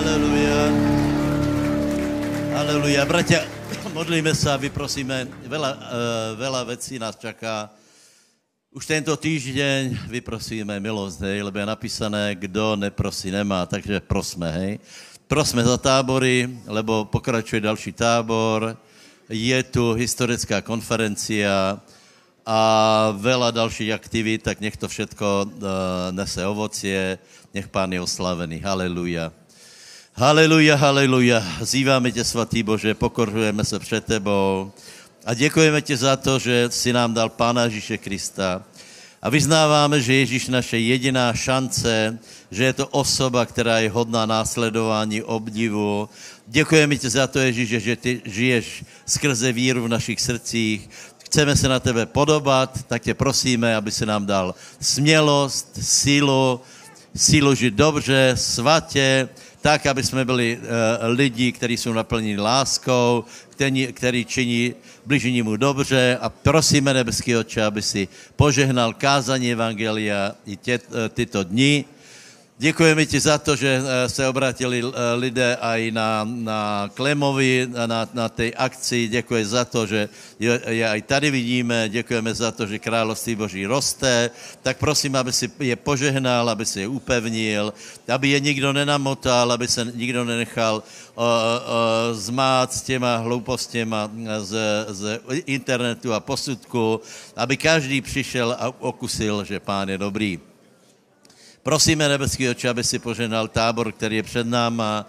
Haleluja. Haleluja. Bratia, modlíme sa, vyprosíme. Veľa, uh, veľa vecí nás čaká. Už tento týždeň vyprosíme milosť, hej, lebo je napísané, kdo neprosí, nemá, takže prosme, hej. Prosme za tábory, lebo pokračuje další tábor, je tu historická konferencia a veľa dalších aktivít, tak nech to všetko uh, nese ovocie, nech Pán je oslavený. Haleluja. Haleluja, haleluja. Zýváme tě, svatý Bože, pokorujeme se před tebou a děkujeme ti za to, že si nám dal Pána Ježíše Krista. A vyznáváme, že Ježíš naše jediná šance, že je to osoba, která je hodná následování, obdivu. Děkujeme ti za to, Ježíše, že ty žiješ skrze víru v našich srdcích. Chceme se na tebe podobat, tak tě prosíme, aby se nám dal smělost, sílu, sílu žít dobře, svatě, tak, aby jsme byli uh, lidi, kteří jsou naplněni láskou, který, který činí bližní mu dobře. A prosíme nebeský oče, aby si požehnal kázání Evangelia i tě, uh, tyto dny, Děkujeme ti za to, že eh, se obratili eh, lidé i na, na Klemovi, na, na té akci. Děkuji za to, že je, je i tady vidíme. Děkujeme za to, že království Boží roste. Tak prosím, aby si je požehnal, aby si je upevnil, aby je nikdo nenamotal, aby se nikdo nenechal o, o, zmát s těma hloupostěma z, z internetu a posudku, aby každý přišel a okusil, že pán je dobrý. Prosíme nebeský oče, aby si poženal tábor, který je před náma,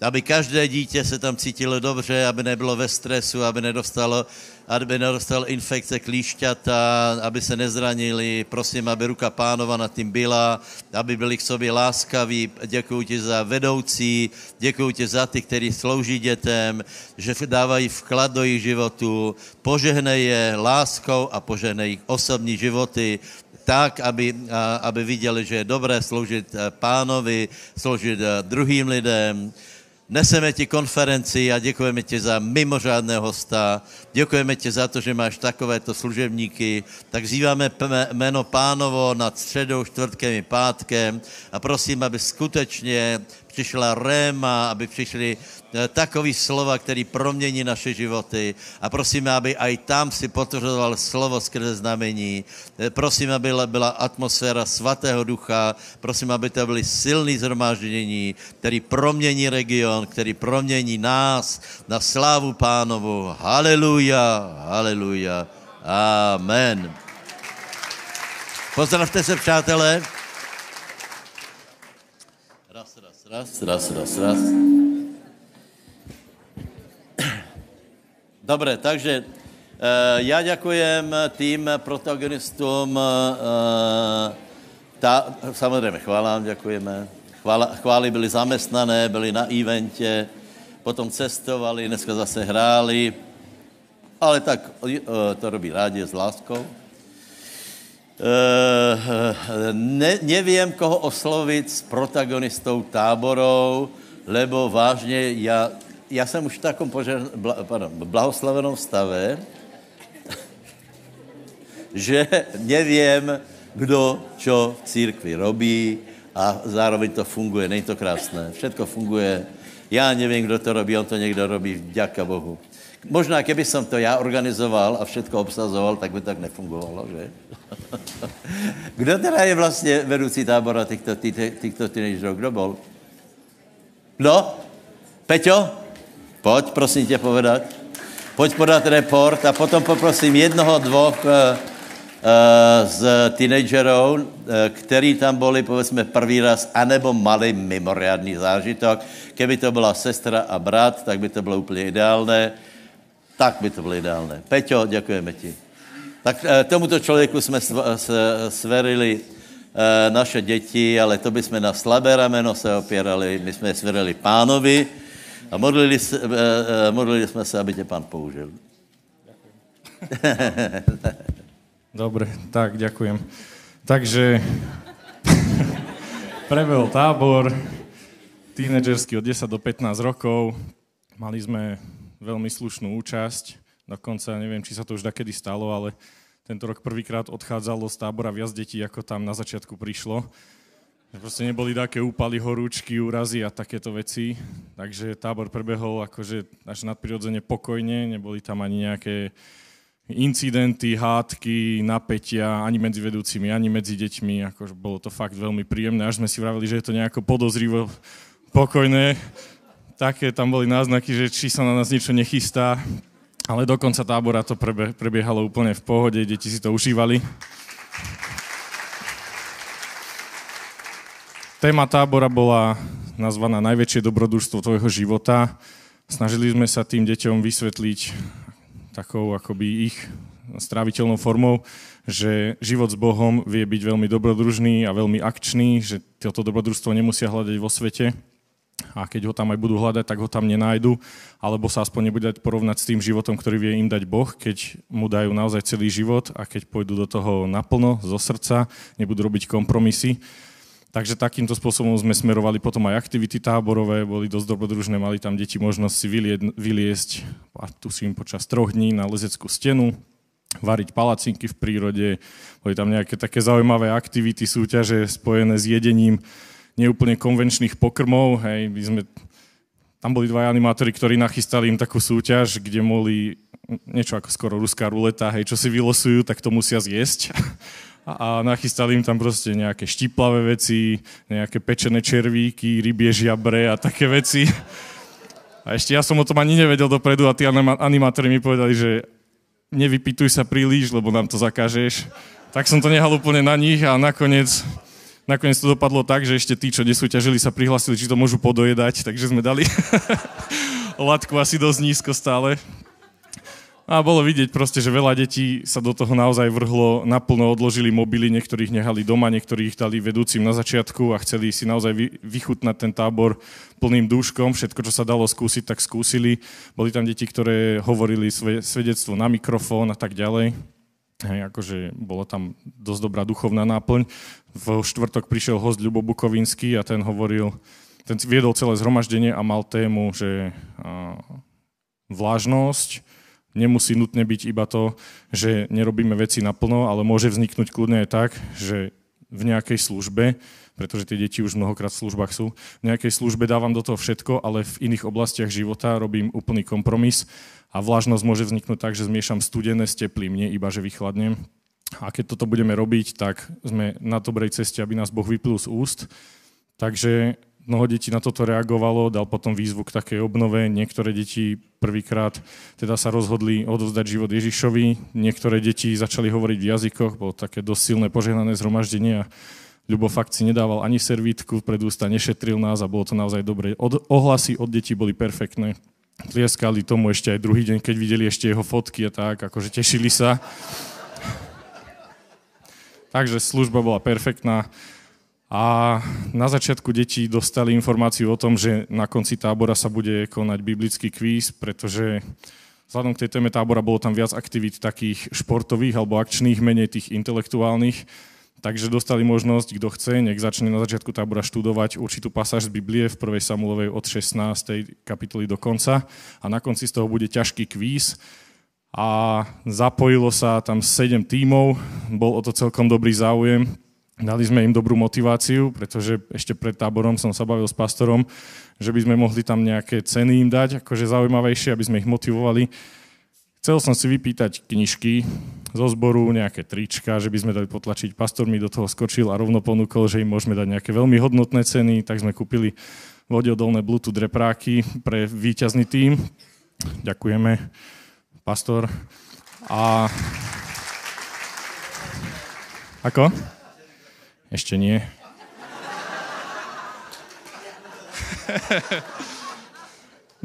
aby každé dítě se tam cítilo dobře, aby nebylo ve stresu, aby nedostalo, aby nedostalo infekce klíšťata, aby se nezranili. Prosím, aby ruka pánova nad tím byla, aby byli k sobě láskaví. Děkuji ti za vedoucí, děkuji ti za ty, kteří slouží dětem, že dávají vklad do jejich životu. Požehnej je láskou a požehnej jejich osobní životy tak, aby, aby viděli, že je dobré sloužit eh, pánovi, sloužit eh, druhým lidem. Neseme ti konferenci a děkujeme ti za mimořádného hosta. Děkujeme ti za to, že máš takovéto služebníky. Tak zýváme jméno pánovo nad středou, čtvrtkem i pátkem a prosím, aby skutečně přišla réma, aby přišly eh, takový slova, který promění naše životy. A prosíme, aby i tam si potvrzoval slovo skrze znamení. Eh, prosím, aby byla atmosféra svatého ducha. Prosím, aby to byly silný zhromáždění, který promění region, který promění nás na slávu pánovu. Haleluja, haleluja. Amen. Pozdravte se, přátelé. Raz, raz, raz, raz. Dobre, takže uh, já děkujem tým protagonistům. Uh, ta, samozřejmě chválám děkujeme. Chvála, chvály byly zaměstnané, byly na eventě, potom cestovali, dneska zase hráli. Ale tak uh, to robí rádi s láskou. Ne, nevím, koho oslovit s protagonistou táborou, lebo vážně, já, já jsem už v takom požer, bla, pardon, blahoslavenom stave, že nevím, kdo čo v církvi robí a zároveň to funguje, není to krásné. Všetko funguje. Já nevím, kdo to robí, on to někdo robí, vďaka Bohu. Možná, keby jsem to já organizoval a všetko obsazoval, tak by tak nefungovalo, že? Kdo teda je vlastně vedoucí tábora těchto, teenagerů? Kdo byl? Kdo? Peťo? Pojď, prosím tě povedat. Pojď podat report a potom poprosím jednoho, dvoch uh, uh, z teenagerů, uh, který tam byli, povedzme, první raz, anebo mali mimoriadný zážitok. Keby to byla sestra a brat, tak by to bylo úplně ideálné tak by to bylo ideálné. Peťo, děkujeme ti. Tak eh, tomuto člověku jsme sverili eh, naše děti, ale to bychom na slabé rameno se opírali, my jsme je sverili pánovi a modlili, se, eh, modlili jsme se, aby tě pán použil. Dobre, tak ďakujem. Takže prebehol tábor, tínedžerský od 10 do 15 rokov. Mali sme veľmi slušnú účasť. Dokonca neviem, či sa to už dakedy stalo, ale tento rok prvýkrát odchádzalo z tábora viac detí, ako tam na začiatku prišlo. Proste neboli také úpaly, horúčky, úrazy a takéto veci. Takže tábor prebehol akože až nadprirodzene pokojne, neboli tam ani nejaké incidenty, hádky, napätia ani medzi vedúcimi, ani medzi deťmi. Akože bolo to fakt veľmi príjemné, až sme si vravili, že je to nejako podozrivo pokojné. Také tam boli náznaky, že či sa na nás niečo nechystá, ale do konca tábora to prebiehalo úplne v pohode, deti si to užívali. Téma tábora bola nazvaná Najväčšie dobrodružstvo tvojho života. Snažili sme sa tým deťom vysvetliť takou akoby ich stráviteľnou formou, že život s Bohom vie byť veľmi dobrodružný a veľmi akčný, že toto dobrodružstvo nemusia hľadať vo svete a keď ho tam aj budú hľadať, tak ho tam nenájdu, alebo sa aspoň nebude dať porovnať s tým životom, ktorý vie im dať Boh, keď mu dajú naozaj celý život a keď pôjdu do toho naplno, zo srdca, nebudú robiť kompromisy, Takže takýmto spôsobom sme smerovali potom aj aktivity táborové, boli dosť dobrodružné, mali tam deti možnosť si vyliesť, a tu si im počas troch dní na lezeckú stenu, variť palacinky v prírode, boli tam nejaké také zaujímavé aktivity, súťaže spojené s jedením neúplne konvenčných pokrmov. Hej, my sme, tam boli dva animátori, ktorí nachystali im takú súťaž, kde mohli niečo ako skoro ruská ruleta, hej, čo si vylosujú, tak to musia zjesť. a nachystali im tam proste nejaké štiplavé veci, nejaké pečené červíky, rybie žiabre a také veci. A ešte ja som o tom ani nevedel dopredu a tí animátori mi povedali, že nevypituj sa príliš, lebo nám to zakážeš. Tak som to nehal úplne na nich a nakoniec, nakoniec to dopadlo tak, že ešte tí, čo nesúťažili, sa prihlasili, či to môžu podojedať, takže sme dali latku asi dosť nízko stále. A bolo vidieť proste, že veľa detí sa do toho naozaj vrhlo, naplno odložili mobily, niektorých nehali doma, niektorých dali vedúcim na začiatku a chceli si naozaj vychutnať ten tábor plným dúškom. Všetko, čo sa dalo skúsiť, tak skúsili. Boli tam deti, ktoré hovorili svoje svedectvo na mikrofón a tak ďalej. Hej, akože bola tam dosť dobrá duchovná náplň. V štvrtok prišiel host Ľubo Bukovinský a ten hovoril, ten viedol celé zhromaždenie a mal tému, že vlážnosť, nemusí nutne byť iba to, že nerobíme veci naplno, ale môže vzniknúť kľudne aj tak, že v nejakej službe, pretože tie deti už mnohokrát v službách sú, v nejakej službe dávam do toho všetko, ale v iných oblastiach života robím úplný kompromis a vlažnosť môže vzniknúť tak, že zmiešam studené s teplým, nie iba, že vychladnem. A keď toto budeme robiť, tak sme na dobrej ceste, aby nás Boh vyplul z úst. Takže mnoho detí na toto reagovalo, dal potom výzvu k takej obnove. Niektoré deti prvýkrát teda sa rozhodli odovzdať život Ježišovi, niektoré deti začali hovoriť v jazykoch, bolo také dosť silné požehnané zhromaždenie a Ľubo fakt si nedával ani servítku pred ústa, nešetril nás a bolo to naozaj dobré. Od, ohlasy od detí boli perfektné. Tlieskali tomu ešte aj druhý deň, keď videli ešte jeho fotky a tak, akože tešili sa. Takže služba bola perfektná. A na začiatku deti dostali informáciu o tom, že na konci tábora sa bude konať biblický kvíz, pretože vzhľadom k tej téme tábora bolo tam viac aktivít takých športových alebo akčných, menej tých intelektuálnych. Takže dostali možnosť, kto chce, nech začne na začiatku tábora študovať určitú pasáž z Biblie v 1. Samulovej od 16. kapitoly do konca. A na konci z toho bude ťažký kvíz, a zapojilo sa tam 7 tímov, bol o to celkom dobrý záujem. Dali sme im dobrú motiváciu, pretože ešte pred táborom som sa bavil s pastorom, že by sme mohli tam nejaké ceny im dať, akože zaujímavejšie, aby sme ich motivovali. Chcel som si vypýtať knižky zo zboru, nejaké trička, že by sme dali potlačiť. Pastor mi do toho skočil a rovno ponúkol, že im môžeme dať nejaké veľmi hodnotné ceny, tak sme kúpili vodiodolné Bluetooth repráky pre víťazný tým. Ďakujeme, pastor. A... Ako? Ešte nie.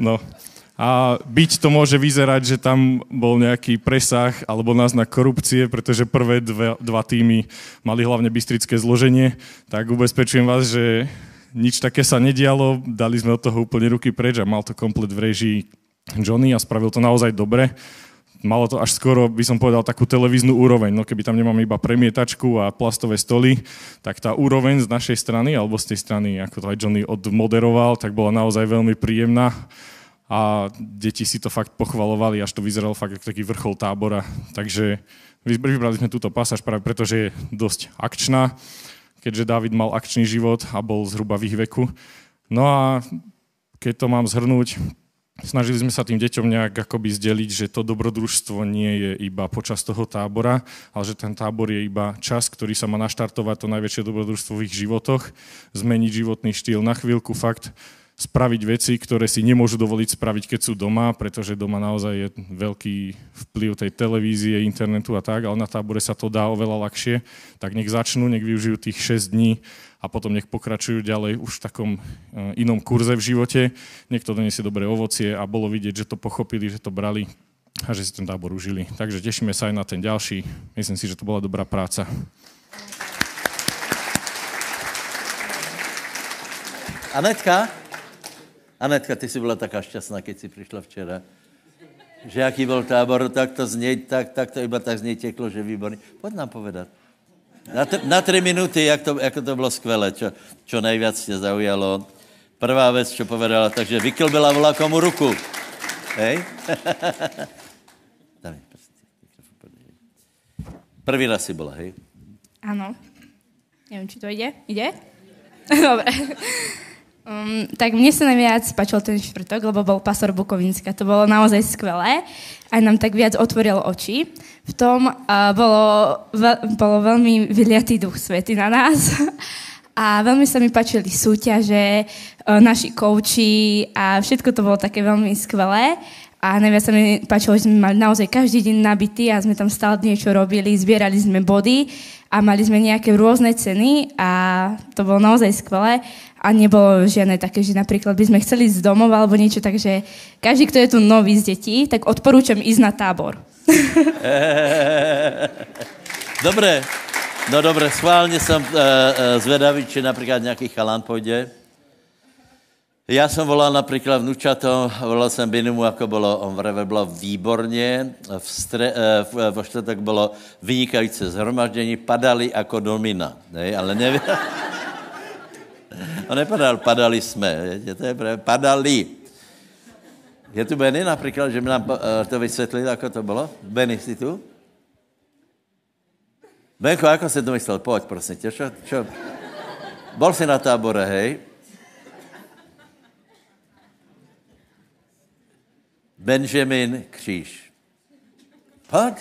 No, a byť to môže vyzerať, že tam bol nejaký presah alebo náznak korupcie, pretože prvé dva, dva týmy mali hlavne bystrické zloženie, tak ubezpečujem vás, že nič také sa nedialo, dali sme od toho úplne ruky preč a mal to komplet v režii Johnny a spravil to naozaj dobre malo to až skoro, by som povedal, takú televíznu úroveň. No keby tam nemáme iba premietačku a plastové stoly, tak tá úroveň z našej strany, alebo z tej strany, ako to aj Johnny odmoderoval, tak bola naozaj veľmi príjemná a deti si to fakt pochvalovali, až to vyzeralo fakt ako taký vrchol tábora. Takže vybrali sme túto pasáž práve preto, že je dosť akčná. keďže David mal akčný život a bol zhruba v ich veku. No a keď to mám zhrnúť, snažili sme sa tým deťom nejak akoby zdeliť, že to dobrodružstvo nie je iba počas toho tábora, ale že ten tábor je iba čas, ktorý sa má naštartovať to najväčšie dobrodružstvo v ich životoch, zmeniť životný štýl na chvíľku, fakt spraviť veci, ktoré si nemôžu dovoliť spraviť, keď sú doma, pretože doma naozaj je veľký vplyv tej televízie, internetu a tak, ale na tábore sa to dá oveľa ľahšie, tak nech začnú, nech využijú tých 6 dní a potom nech pokračujú ďalej už v takom e, inom kurze v živote. Niekto donesie dobré ovocie a bolo vidieť, že to pochopili, že to brali a že si ten tábor užili. Takže tešíme sa aj na ten ďalší. Myslím si, že to bola dobrá práca. Anetka? Anetka, ty jsi byla taká šťastná, keď jsi přišla včera. Že jaký byl tábor, tak to zně, tak, tak to iba tak z něj těklo, že výborný. Pojď nám povedat. Na, t- na tři minuty, jak to, jak to bylo skvělé, čo, čo nejvíc tě zaujalo. Prvá věc, čo povedala, takže vyklbila volá komu ruku. Hej? Prvý raz si byla, hej? Áno. Neviem, či to ide. Ide? Dobre. Um, tak mne sa najviac páčil ten štvrtok, lebo bol pastor Bukovinska. To bolo naozaj skvelé. Aj nám tak viac otvoril oči. V tom uh, bolo, ve, bolo veľmi vyliatý duch svety na nás. A veľmi sa mi páčili súťaže, uh, naši kouči a všetko to bolo také veľmi skvelé. A najviac sa mi páčilo, že sme mali naozaj každý deň nabitý a sme tam stále niečo robili, zbierali sme body a mali sme nejaké rôzne ceny a to bolo naozaj skvelé a nebolo žiadne také, že napríklad by sme chceli z domov alebo niečo, takže každý, kto je tu nový z detí, tak odporúčam ísť na tábor. Dobre, no dobre, schválne som uh, uh, zvedavý, či napríklad nejaký chalán pôjde. Já jsem volal například vnučatom, volal jsem Binimu, jako bylo, on vreve bylo výborně, v stre, eh, v, vo čtvrtek bylo vynikající zhromaždění, padali jako domina, ne? ale nevím. On nepadal, padali jsme, to je pravda, padali. Je tu Benny například, že mi nám eh, to vysvětlil, jako to bylo? Benny, jsi tu? Benko, jako se to myslel? Pojď, prosím tě, čo, čo? Bol si na tábore, hej? Benjamin Kříž. Pojď.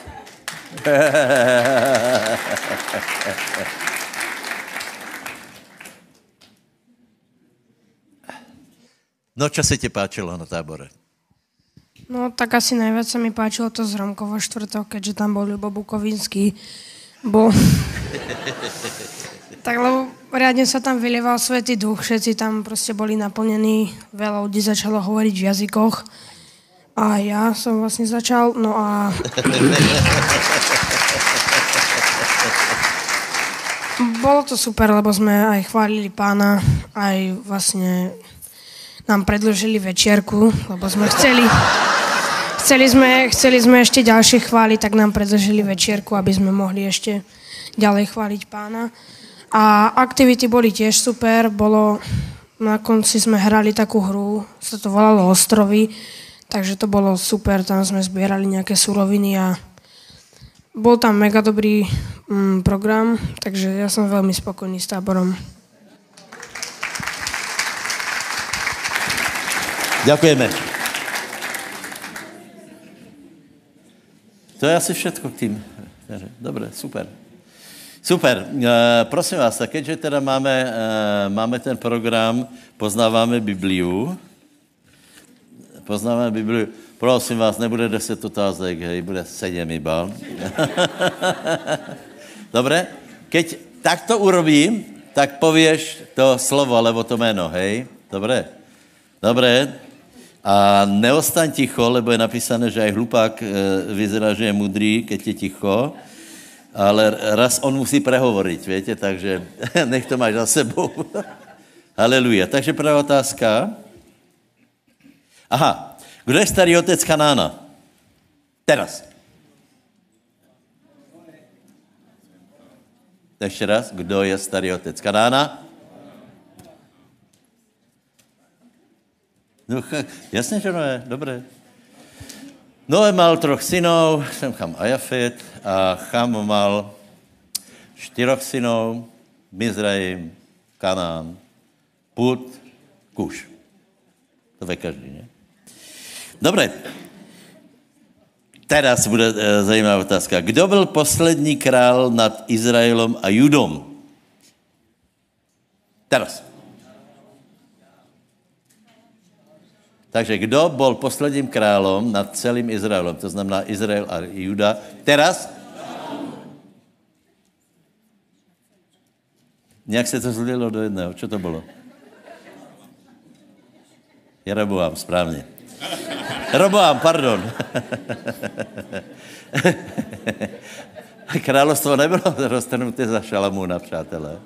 No, čo se ti páčilo na tábore? No, tak asi najviac sa mi páčilo to z Romkovo štvrtok, keďže tam bol Ľubo Bukovinský. Bo... tak lebo riadne sa tam vylieval svetý duch, všetci tam proste boli naplnení, veľa ľudí začalo hovoriť v jazykoch. A ja som vlastne začal, no a... Bolo to super, lebo sme aj chválili pána, aj vlastne nám predložili večierku, lebo sme chceli... Chceli sme, chceli sme ešte ďalšie chváliť, tak nám predložili večierku, aby sme mohli ešte ďalej chváliť pána. A aktivity boli tiež super, bolo... Na konci sme hrali takú hru, sa to volalo Ostrovy, takže to bolo super, tam sme zbierali nejaké suroviny a bol tam mega dobrý mm, program, takže ja som veľmi spokojný s táborom. Ďakujeme. To je asi všetko k tým. Dobre, super. Super. E, prosím vás, tak keďže teda máme, e, máme ten program, poznáváme Bibliu, poznáváme Bibliu, prosím vás, nebude deset otázek, hej, bude sedm iba. Dobre? Keď takto urobím, tak povieš to slovo, alebo to jméno, hej? Dobre? Dobre? A neostaň ticho, lebo je napísané, že aj hlupák e, vyzerá, že je mudrý, keď je ticho, ale raz on musí prehovoriť, viete, takže nech to máš za sebou. Haleluja. Takže prvá otázka. Aha, kdo je starý otec Kanána? Teraz. Ještě raz, kdo je starý otec Kanána? No, jasně, že Noé, dobré. Noé mal troch synov, jsem Cham a Jafet, a Cham mal čtyroch synov, Mizraim, Kanán, Put, Kuš. To ve každý, ne? Dobré. Teraz bude e, zajímavá otázka. Kdo byl poslední král nad Izraelem a Judom? Teraz. Takže kdo byl posledním králem nad celým Izraelem? To znamená Izrael a Juda. Teraz? Nějak se to zlilo do jedného. Co to bylo? Jeroboam, správně. Roboam, pardon. Královstvo nebylo roztrhnuté za Šalamuna, přátelé.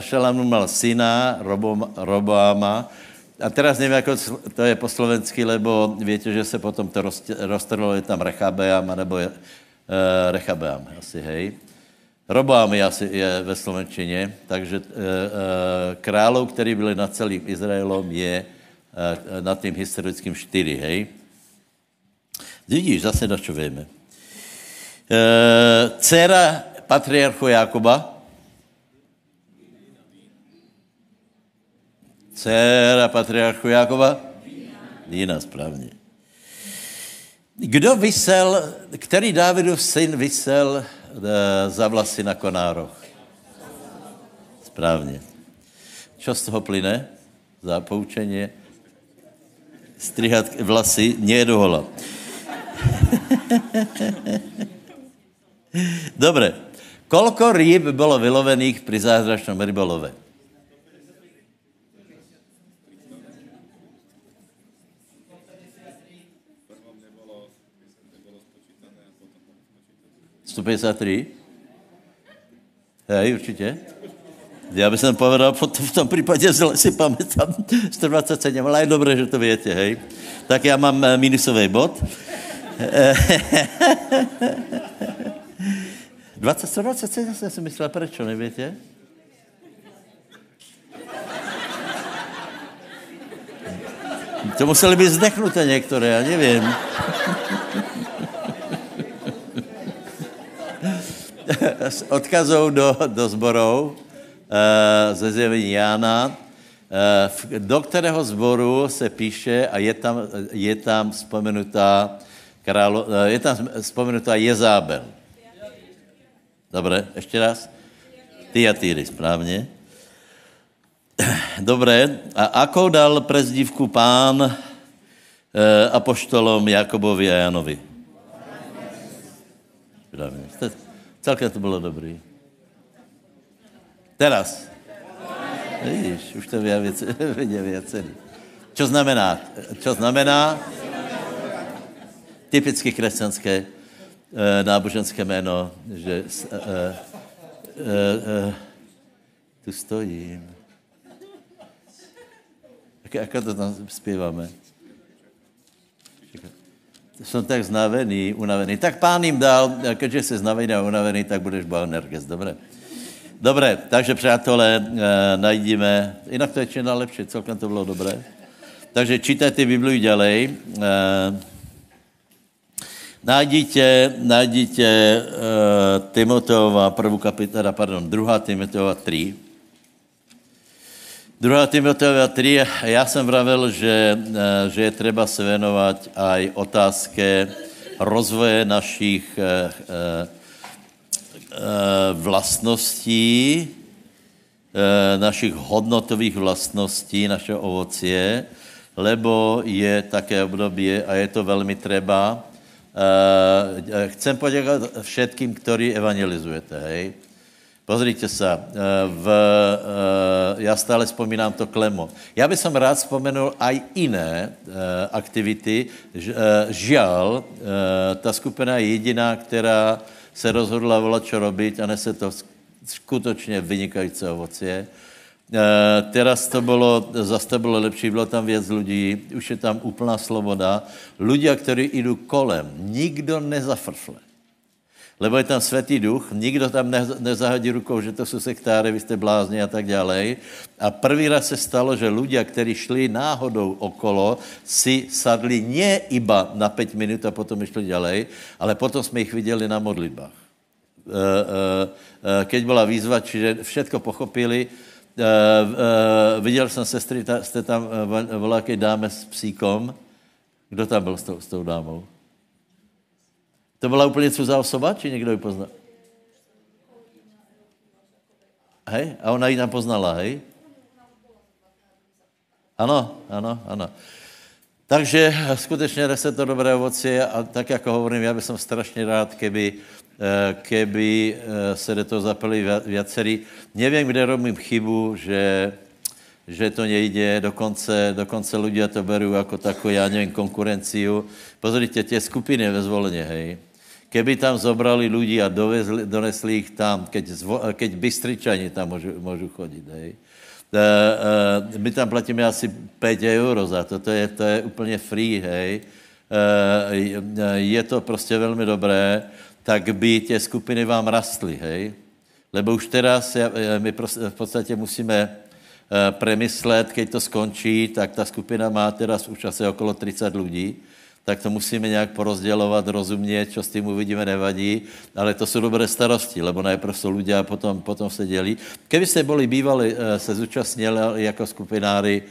Šalamun mal syna, Roboama, a teraz nevím, jako to je po slovensky, lebo víte, že se potom to roztrhlo, je tam Rechabeam, nebo je, uh, Rechabeam, asi, hej. Roboam je asi je ve slovenčině, takže uh, uh, králov, který byli nad celým Izraelom, je nad tím historickým čtyři, hej. Vidíš, zase na čo víme. Uh, dcera patriarchu Jakoba, Dcera patriarchu Jakoba? Dina, správně. Kdo vysel, který Dávidův syn vysel eh, za vlasy na konároch? Správně. Čo z toho plyne? Za poučení? Strihat vlasy nie do hola. Dobre. Kolko rýb bylo vylovených pri zázračnom rybolove? 153? Hej, určitě. Já bych jsem povedal, v tom případě zle si pamätám 127, ale je dobré, že to větě, hej. Tak já mám eh, minusový bod. 20, 127 jsem si myslel, proč, nevíte? To museli být zdechnuté některé, já nevím. odkazou do, do zborů uh, ze zjevení Jána, uh, do kterého zboru se píše a je tam, je tam vzpomenutá králo, uh, je tam vzpomenutá Jezábel. Dobré, ještě raz. Tyatýry, správně. Dobré, a akou dal prezdívku pán apoštolom Jakobovi a Janovi? Správně. Celkem to bylo dobrý. Teraz. Vidíš, už to vidě věci. Co znamená? Co znamená? Typicky křesťanské e, náboženské jméno, že e, e, e, tu stojím. Jak, jak to tam zpíváme? jsem tak znavený, unavený. Tak pán jim dal, když jsi znavený a unavený, tak budeš Boanerges, dobré. Dobré, takže přátelé, e, najdíme, jinak to je čím lepší, celkem to bylo dobré. Takže čítajte Bibliu dělej. E, najdíte, najdíte e, Timoteova prvú kapitola, pardon, druhá Timoteova 3. 2. Timoteova 3, já jsem vravil, že, eh, že je třeba se věnovat aj otázke rozvoje našich eh, eh, vlastností, našich hodnotových vlastností, našeho ovocie, lebo je také období a je to velmi třeba. Chcem poděkovat všetkým, ktorí evangelizujete, hej. Pozrite sa, eh, v, eh, já stále vzpomínám to klemo. Já bych som rád vzpomenul aj iné eh, aktivity. Žiaľ, ta skupina je jediná, která se rozhodla volat, čo robiť a nese to skutočně vynikající ovocie. Teraz to bylo, zase to bylo lepší, bylo tam věc lidí, už je tam úplná sloboda. Ľudia, kteří jdou kolem, nikdo nezafrfle lebo je tam svatý duch, nikdo tam nezahodí rukou, že to jsou sektáry, vy jste blázni a tak dále. A první raz se stalo, že ľudia, kteří šli náhodou okolo, si sadli nie iba na 5 minut a potom šli ďalej, ale potom jsme jich viděli na modlitbách. keď byla výzva, čiže všetko pochopili. Viděl jsem sestry, jste tam volákej dáme s psíkom. Kdo tam byl s tou, s tou dámou? To byla úplně cizá osoba, či někdo ji poznal? Hej? A ona ji tam poznala, hej? Ano, ano, ano. Takže skutečně nese to dobré ovoci a tak, jako hovorím, já bych strašně rád, keby, eh, keby eh, se do toho zapali viacerí. Nevím, kde robím chybu, že, že to nejde, dokonce, dokonce ľudia to berou jako takovou, já nevím, konkurenciu. Pozrite, tie skupiny ve zvolně, hej, keby tam zobrali lidi a dovezli, donesli ich tam, keď, zvo, keď bystričani tam můžu, můžu chodit, hej, Eh, eh, my tam platíme asi 5 euro za to, to je, to je úplně free, hej. Eh, je to prostě velmi dobré, tak by tě skupiny vám rastly, hej. Lebo už teraz my v podstatě musíme premyslet, keď to skončí, tak ta skupina má teraz už asi okolo 30 lidí tak to musíme nějak porozdělovat, rozumět, čo s tím uvidíme, nevadí, ale to jsou dobré starosti, lebo najprv jsou lidé a potom, potom se dělí. Kdybyste byli bývali, eh, se zúčastnili jako skupináři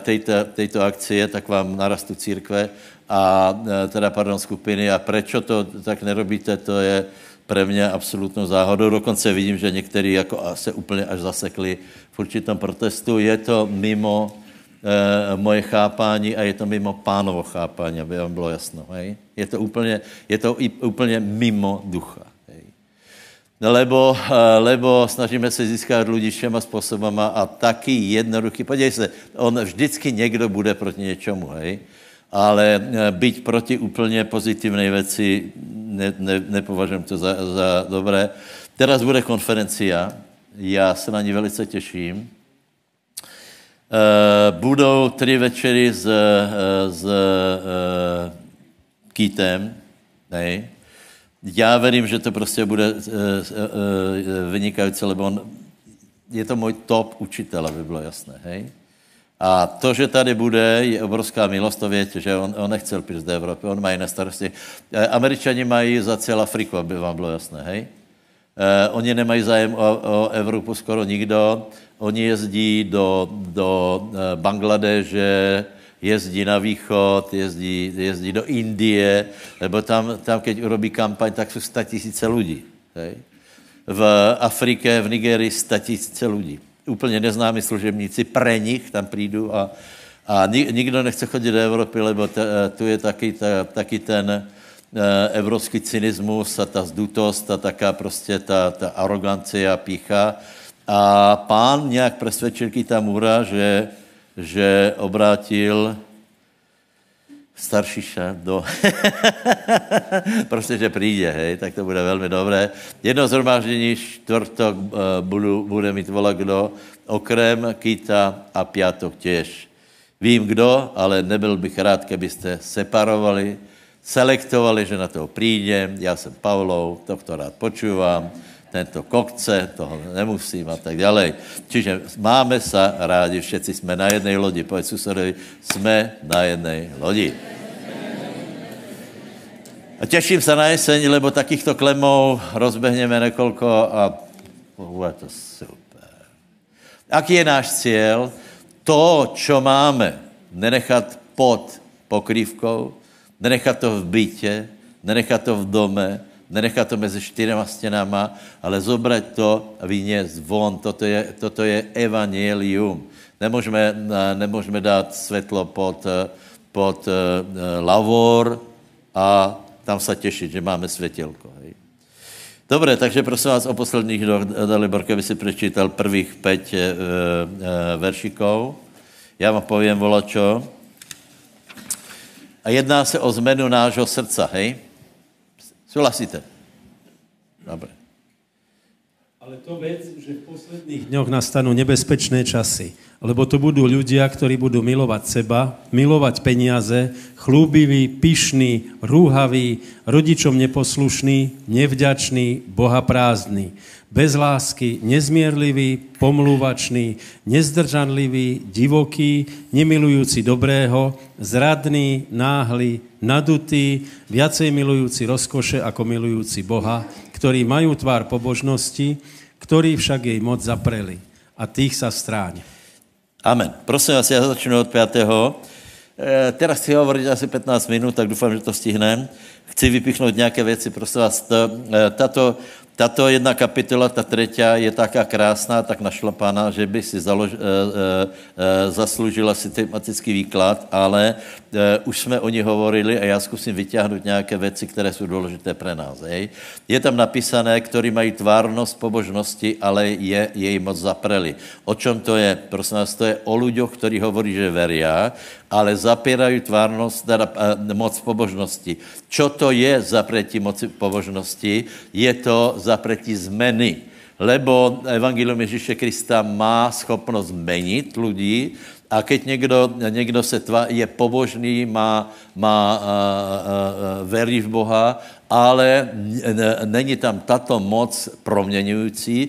eh, tejto akcie, tak vám narastu církve a eh, teda, pardon, skupiny a prečo to tak nerobíte, to je pre mě absolutnou záhodou. Dokonce vidím, že někteří jako se úplně až zasekli v určitom protestu. Je to mimo e, moje chápání a je to mimo pánovo chápání, aby vám bylo jasno. Hej? Je to úplně, je to úplně mimo ducha. Hej? Lebo, e, lebo snažíme se získat lidi všema způsobama a taky jednoduchý. Podívej se, on vždycky někdo bude proti něčemu, hej? ale e, být proti úplně pozitivné věci ne, ne, nepovažuji to za, za dobré. Teraz bude konferencia, já se na ní velice těším. Eh, budou tři večery s, eh, s uh, Kýtem, nej. Já verím, že to prostě bude vynikající, lebo on, je to můj top učitel, aby bylo jasné, hej. A to, že tady bude, je obrovská milost, to větě, že on, on nechcel přijít do Evropy, on má jiné starosti. Američani mají za celou Afriku, aby vám bylo jasné, hej. Uh, oni nemají zájem o, o Evropu skoro nikdo. Oni jezdí do, do eh, Bangladeže, jezdí na východ, jezdí, jezdí do Indie, nebo tam, tam, keď urobí kampaň, tak jsou tisíce lidí. V Afrike, v Nigerii tisíce lidí. Úplně neznámí služebníci, pre nich tam přijdu a, a nikdo nechce chodit do Evropy, lebo t, eh, tu je taky, ta, taky ten evropský cynismus a ta zdutost a taká prostě ta, ta arogance a pícha. A pán nějak přesvědčil Kitamura, že, že obrátil staršíša do... prostě, že přijde, hej, tak to bude velmi dobré. Jedno zhromáždění čtvrtok uh, budu, bude mít vola kdo, okrem Kita a piatok těž. Vím kdo, ale nebyl bych rád, kdybyste separovali, selektovali, že na to přijde. Já jsem Pavlou, to to rád počúvám tento kokce, toho nemusím a tak dále. Čiže máme se rádi, všetci jsme na jedné lodi. Povedz susedovi, jsme na jedné lodi. A těším se na jeseň, lebo takýchto klemou rozbehneme nekolko a bude to super. Aký je náš cíl? To, čo máme, nenechat pod pokrývkou, nenechat to v bytě, nenechat to v dome, nenechat to mezi čtyřma stěnama, ale zobrať to a vyněst von. Toto je, toto je evangelium. Nemůžeme, nemůžeme dát světlo pod, pod uh, lavor a tam se těšit, že máme světělko. Hej. Dobré, takže prosím vás o posledních Dalibor, by si přečítal prvých pět uh, veršikov. Já vám povím, volačo. A jedná se o zmenu nášho srdca, hej? Souhlasíte? Dobre. Ale to vec, že v posledných dňoch nastanú nebezpečné časy. Lebo to budú ľudia, ktorí budú milovať seba, milovať peniaze, chlúbiví, pyšní, rúhaví, rodičom neposlušní, nevďační, bohaprázdní bez lásky, nezmierlivý, pomluvačný, nezdržanlivý, divoký, nemilujúci dobrého, zradný, náhly, nadutý, viacej milujúci rozkoše ako milujúci Boha, ktorí majú tvár pobožnosti, ktorí však jej moc zapreli. A tých sa stráň. Amen. Prosím vás, já začnu od pátého. E, teraz chci hovoriť asi 15 minut, tak doufám, že to stihnem. Chci vypichnout nějaké věci, prosím vás. To, e, tato, tato jedna kapitola, ta třetí, je taká krásná, tak našlapaná, že by si založ, e, e, zasloužila si tematický výklad, ale e, už jsme o ní hovorili a já zkusím vyťahnout nějaké věci, které jsou důležité pro nás. Hej. Je tam napísané, ktorí mají tvárnost pobožnosti, ale je jej moc zapreli. O čem to je? Prosím vás, to je o ľuďoch, ktorí hovorí, že veria, ale zapírají tvárnost, teda moc pobožnosti. Čo to je zapretí moci pobožnosti? Je to zapretí zmeny. Lebo Evangelium Ježíše Krista má schopnost zmenit lidí a keď někdo, někdo se tva, je pobožný, má, má a, a, a, verí v Boha, ale není tam tato moc proměňující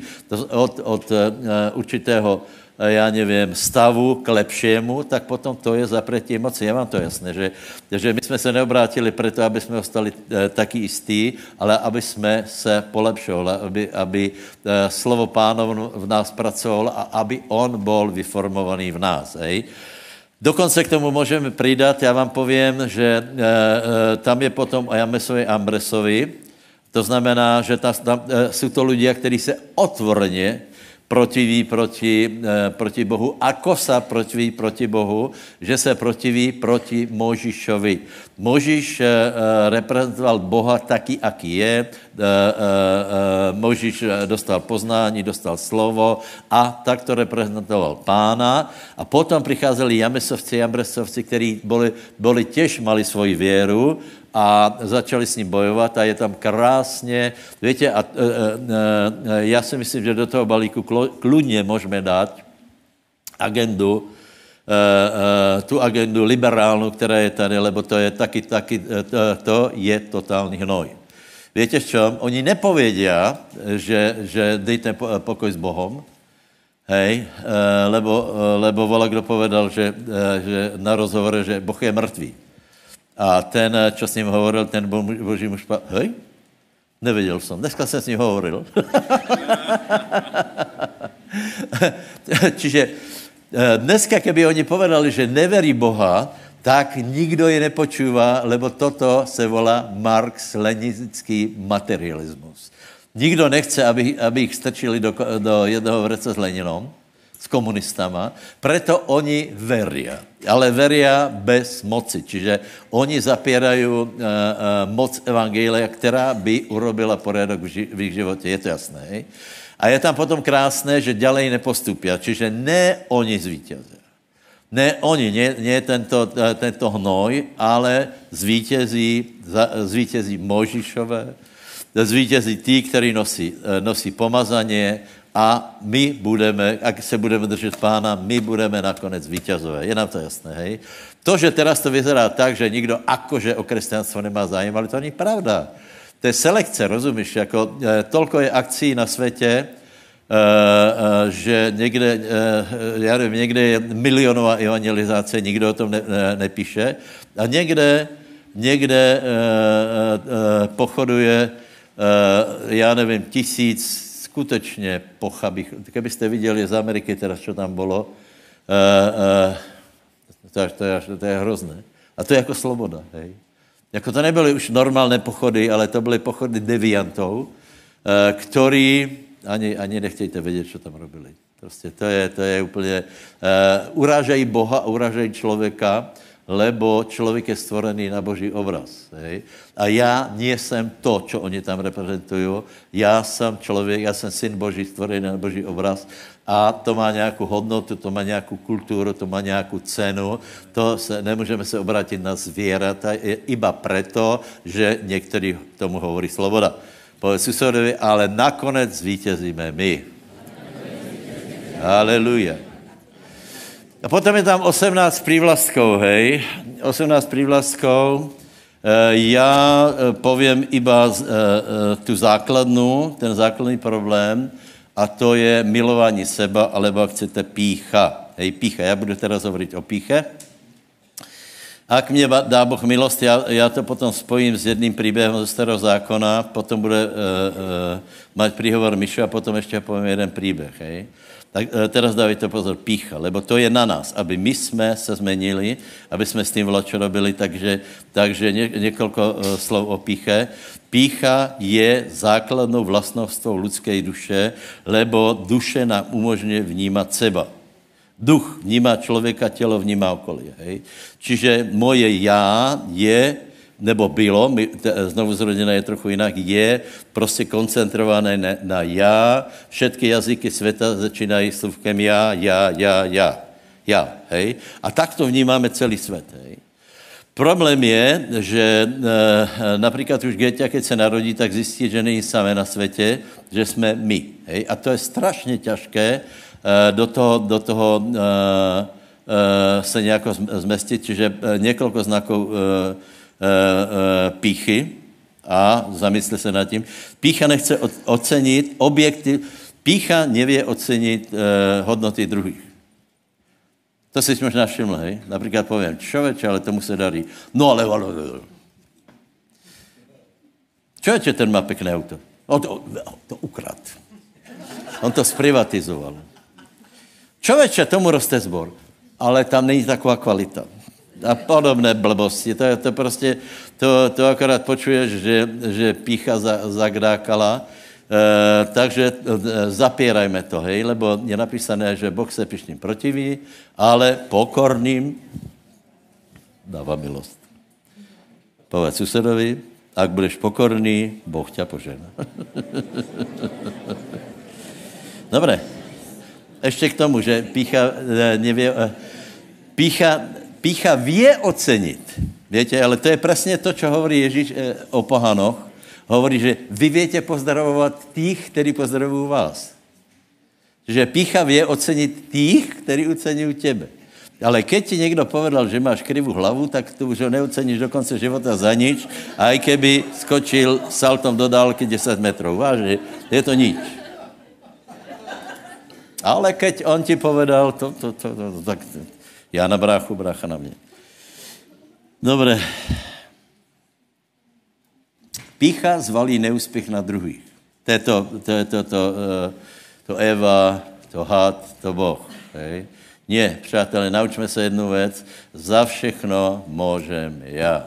od, od určitého já nevím, stavu k lepšímu, tak potom to je zapretí moci. Je vám to jasné, že, že my jsme se neobrátili proto, aby jsme ostali e, taky jistí, ale aby jsme se polepšovali, aby, aby e, slovo pánov v nás pracovalo a aby on byl vyformovaný v nás. Hej? Dokonce k tomu můžeme přidat, já vám povím, že e, e, tam je potom o Jamesovi Ambresovi, to znamená, že ta, tam, e, jsou to lidé, kteří se otvorně protiví proti, eh, proti Bohu, ako sa protiví proti Bohu, že se protiví proti Možišovi. Možiš eh, eh, reprezentoval Boha taky, aký je. Možiš dostal poznání, dostal slovo a tak to reprezentoval pána. A potom přicházeli Jamesovci, Jambresovci, kteří byli, byli těž mali svoji věru, a začali s ním bojovat a je tam krásně, víte, a, e, e, e, já si myslím, že do toho balíku kludně můžeme dát agendu, e, e, tu agendu liberálnu, která je tady, lebo to je taky, taky, e, to, to je totální hnoj. Víte v čem? Oni nepovědia, že, že dejte pokoj s Bohem, hej, lebo, lebo vola kdo povedal, že, že na rozhovore, že Boh je mrtvý. A ten, čo s ním hovoril, ten boží muž, hej, nevěděl jsem, dneska jsem s ním hovoril. Čiže eh, dneska, keby oni povedali, že neverí Boha, tak nikdo je nepočúva, lebo toto se volá marx-leninický materialismus. Nikdo nechce, aby, aby jich strčili do, do jednoho vrece s Leninom, s komunistama, preto oni veria. Ale veria bez moci. Čiže oni zapierají uh, uh, moc Evangelia, která by urobila poriadok v, ži- v ich životě. Je to jasné. Hej? A je tam potom krásné, že ďalej nepostupí. Čiže ne oni zvítězí. Ne oni, ne, ne tento, tento hnoj, ale zvítězí, zvítězí Možišové, zvítězí tí, kteří nosí, nosí pomazaně, a my budeme, ak se budeme držet pána, my budeme nakonec vítězové. Je nám to jasné, hej? To, že teraz to vyzerá tak, že nikdo akože o křesťanstvo nemá zájem, ale to není pravda. To je selekce, rozumíš? Jako, e, tolko je akcí na světě, e, e, že někde, e, já nevím, někde je milionová evangelizace, nikdo o tom ne, ne, nepíše. A někde, někde pochoduje, já nevím, tisíc, skutečně pochabých. Kdybyste viděli z Ameriky teraz, co tam bylo, uh, uh, to, to, je, to je hrozné. A to je jako sloboda, hej. Jako to nebyly už normálné pochody, ale to byly pochody deviantů, uh, který, ani, ani nechtějte vědět, co tam robili. Prostě to je, to je úplně, uh, urážejí Boha, urážejí člověka, lebo člověk je stvorený na boží obraz. Hej? A já nejsem to, co oni tam reprezentují. Já jsem člověk, já jsem syn boží, stvorený na boží obraz a to má nějakou hodnotu, to má nějakou kulturu, to má nějakou cenu. To se, nemůžeme se obrátit na zvěrata iba proto, že některý tomu hovorí sloboda. Povedz susedovi, ale nakonec zvítězíme my. Haleluja. A potom je tam 18 prívlastkov, hej. 18 prívlastkov. E, já e, povím iba e, tu základnu, ten základný problém, a to je milování seba, alebo ak chcete pícha. Hej, pícha. Já budu teraz hovoriť o píche. ak mě dá Boh milost, já, já to potom spojím s jedným příběhem ze starého zákona, potom bude uh, uh, mať príhovor Mišo a potom ještě povím jeden příběh. Hej? Tak uh, teraz dávajte pozor, pícha, lebo to je na nás, aby my jsme se zmenili, aby jsme s tím vlačo robili, takže, takže ně, několik uh, slov o píche. Pícha je základnou vlastnostou lidské duše, lebo duše nám umožňuje vnímat seba. Duch vnímá člověka, tělo vnímá okolí. Hej? Čiže moje já je, nebo bylo, my, te, znovu zrozené je trochu jinak, je prostě koncentrované na, na já. Všetky jazyky světa začínají slovkem já, já, já, já. Já, hej? A tak to vnímáme celý svět, hej? Problém je, že e, například už Geťa, keď se narodí, tak zjistí, že není samé na světě, že jsme my. Hej? A to je strašně těžké, Eh, do toho, do toho uh, uh, se nějak zmestit, čiže několik znaků uh, píchy a zamysle se nad tím. Pícha nechce ocenit objekty, pícha nevě ocenit uh, hodnoty druhých. To si možná všiml, hej? Například povím, člověče, ale tomu se darí. No ale, ale, ale. Člověče, ten má pěkné auto. On to, to ukrad. On to zprivatizoval. Čověče, tomu roste zbor, ale tam není taková kvalita. A podobné blbosti. To, to prostě, to, to akorát počuješ, že, že pícha za, zagdákala, e, takže e, zapírajme to, hej, lebo je napísané, že Boh se pišným protiví, ale pokorným dává milost. Povedz susedovi, ak budeš pokorný, Boh tě požena. Dobré ještě k tomu, že pícha, eh, nevě, eh, pícha, pícha vě ocenit. Víte, ale to je přesně to, co hovorí Ježíš eh, o pohanoch. Hovorí, že vy větě pozdravovat těch, kteří pozdravují vás. Že pícha vě ocenit těch, kteří ocenují tebe. Ale keď ti někdo povedal, že máš krivou hlavu, tak tu už ho neoceníš do konce života za nič, a i keby skočil saltom do dálky 10 metrů. Vážně, je to nič. Ale keď on ti povedal, to, to, to, to tak já na bráchu, brácha na mě. Dobré. Pícha zvalí neúspěch na druhých. To je to, to, je to, to, eh, to Eva, to had, to Boh. Hej. Nie, přátelé, naučme se jednu věc. Za všechno můžem já.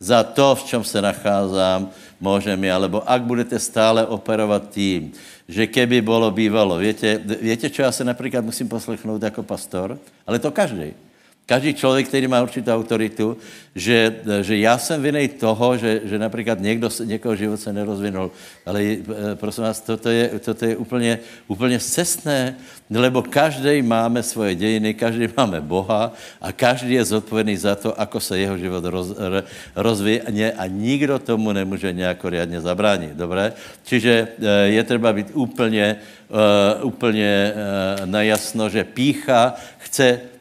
Za to, v čem se nacházím, můžem já. Lebo ak budete stále operovat tím, že keby bolo bývalo. Viete, viete, čo já se například musím poslechnout jako pastor? Ale to každý. Každý člověk, který má určitou autoritu, že, že já jsem vinej toho, že, že například někdo, někoho život se nerozvinul. Ale eh, prosím vás, toto je, toto je úplně, úplně cestné, lebo každý máme svoje dějiny, každý máme Boha a každý je zodpovědný za to, ako se jeho život roz, rozvíje a nikdo tomu nemůže nějak riadně zabránit. Dobré? Čiže eh, je třeba být úplně, uh, úplně najasno, že pícha chce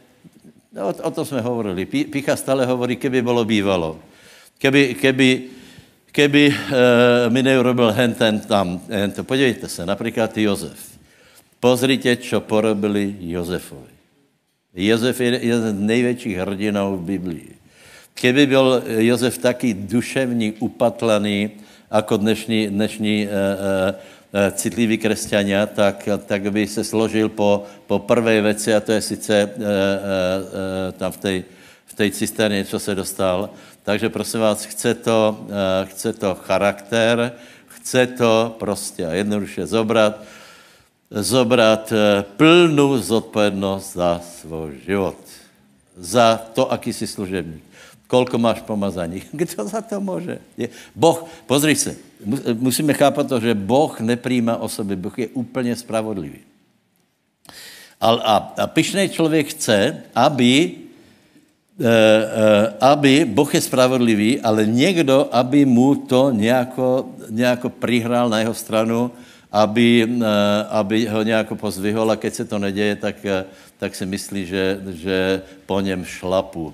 No, o, o tom jsme hovorili. Pícha stále hovorí, keby bylo bývalo. Keby, keby, keby uh, mi neurobil hen ten tam, hen to. Podívejte se, například Jozef. Pozrite, čo porobili Jozefovi. Jozef je jeden z největších hrdinů v Biblii. Keby byl Jozef taky duševní, upatlaný, jako dnešní, dnešní uh, Eh, citliví křesťania, tak, tak by se složil po, po prvé věci, a to je sice e, e, tam v té v tej cisterně, co se dostal. Takže prosím vás, chce to, chce to charakter, chce to prostě a jednoduše zobrat, zobrat plnou zodpovědnost za svůj život. Za to, aký jsi služebník. Kolko máš pomazaní? Kdo za to může? Boh, pozri se, musíme chápat to, že Boh nepřijímá osoby. Boh je úplně spravodlivý. A, a, a pyšný člověk chce, aby, e, e, aby Boh je spravodlivý, ale někdo, aby mu to nějako, nějako přihrál na jeho stranu, aby, e, aby ho nějako pozvihl a keď se to neděje, tak, tak si myslí, že, že po něm šlapu.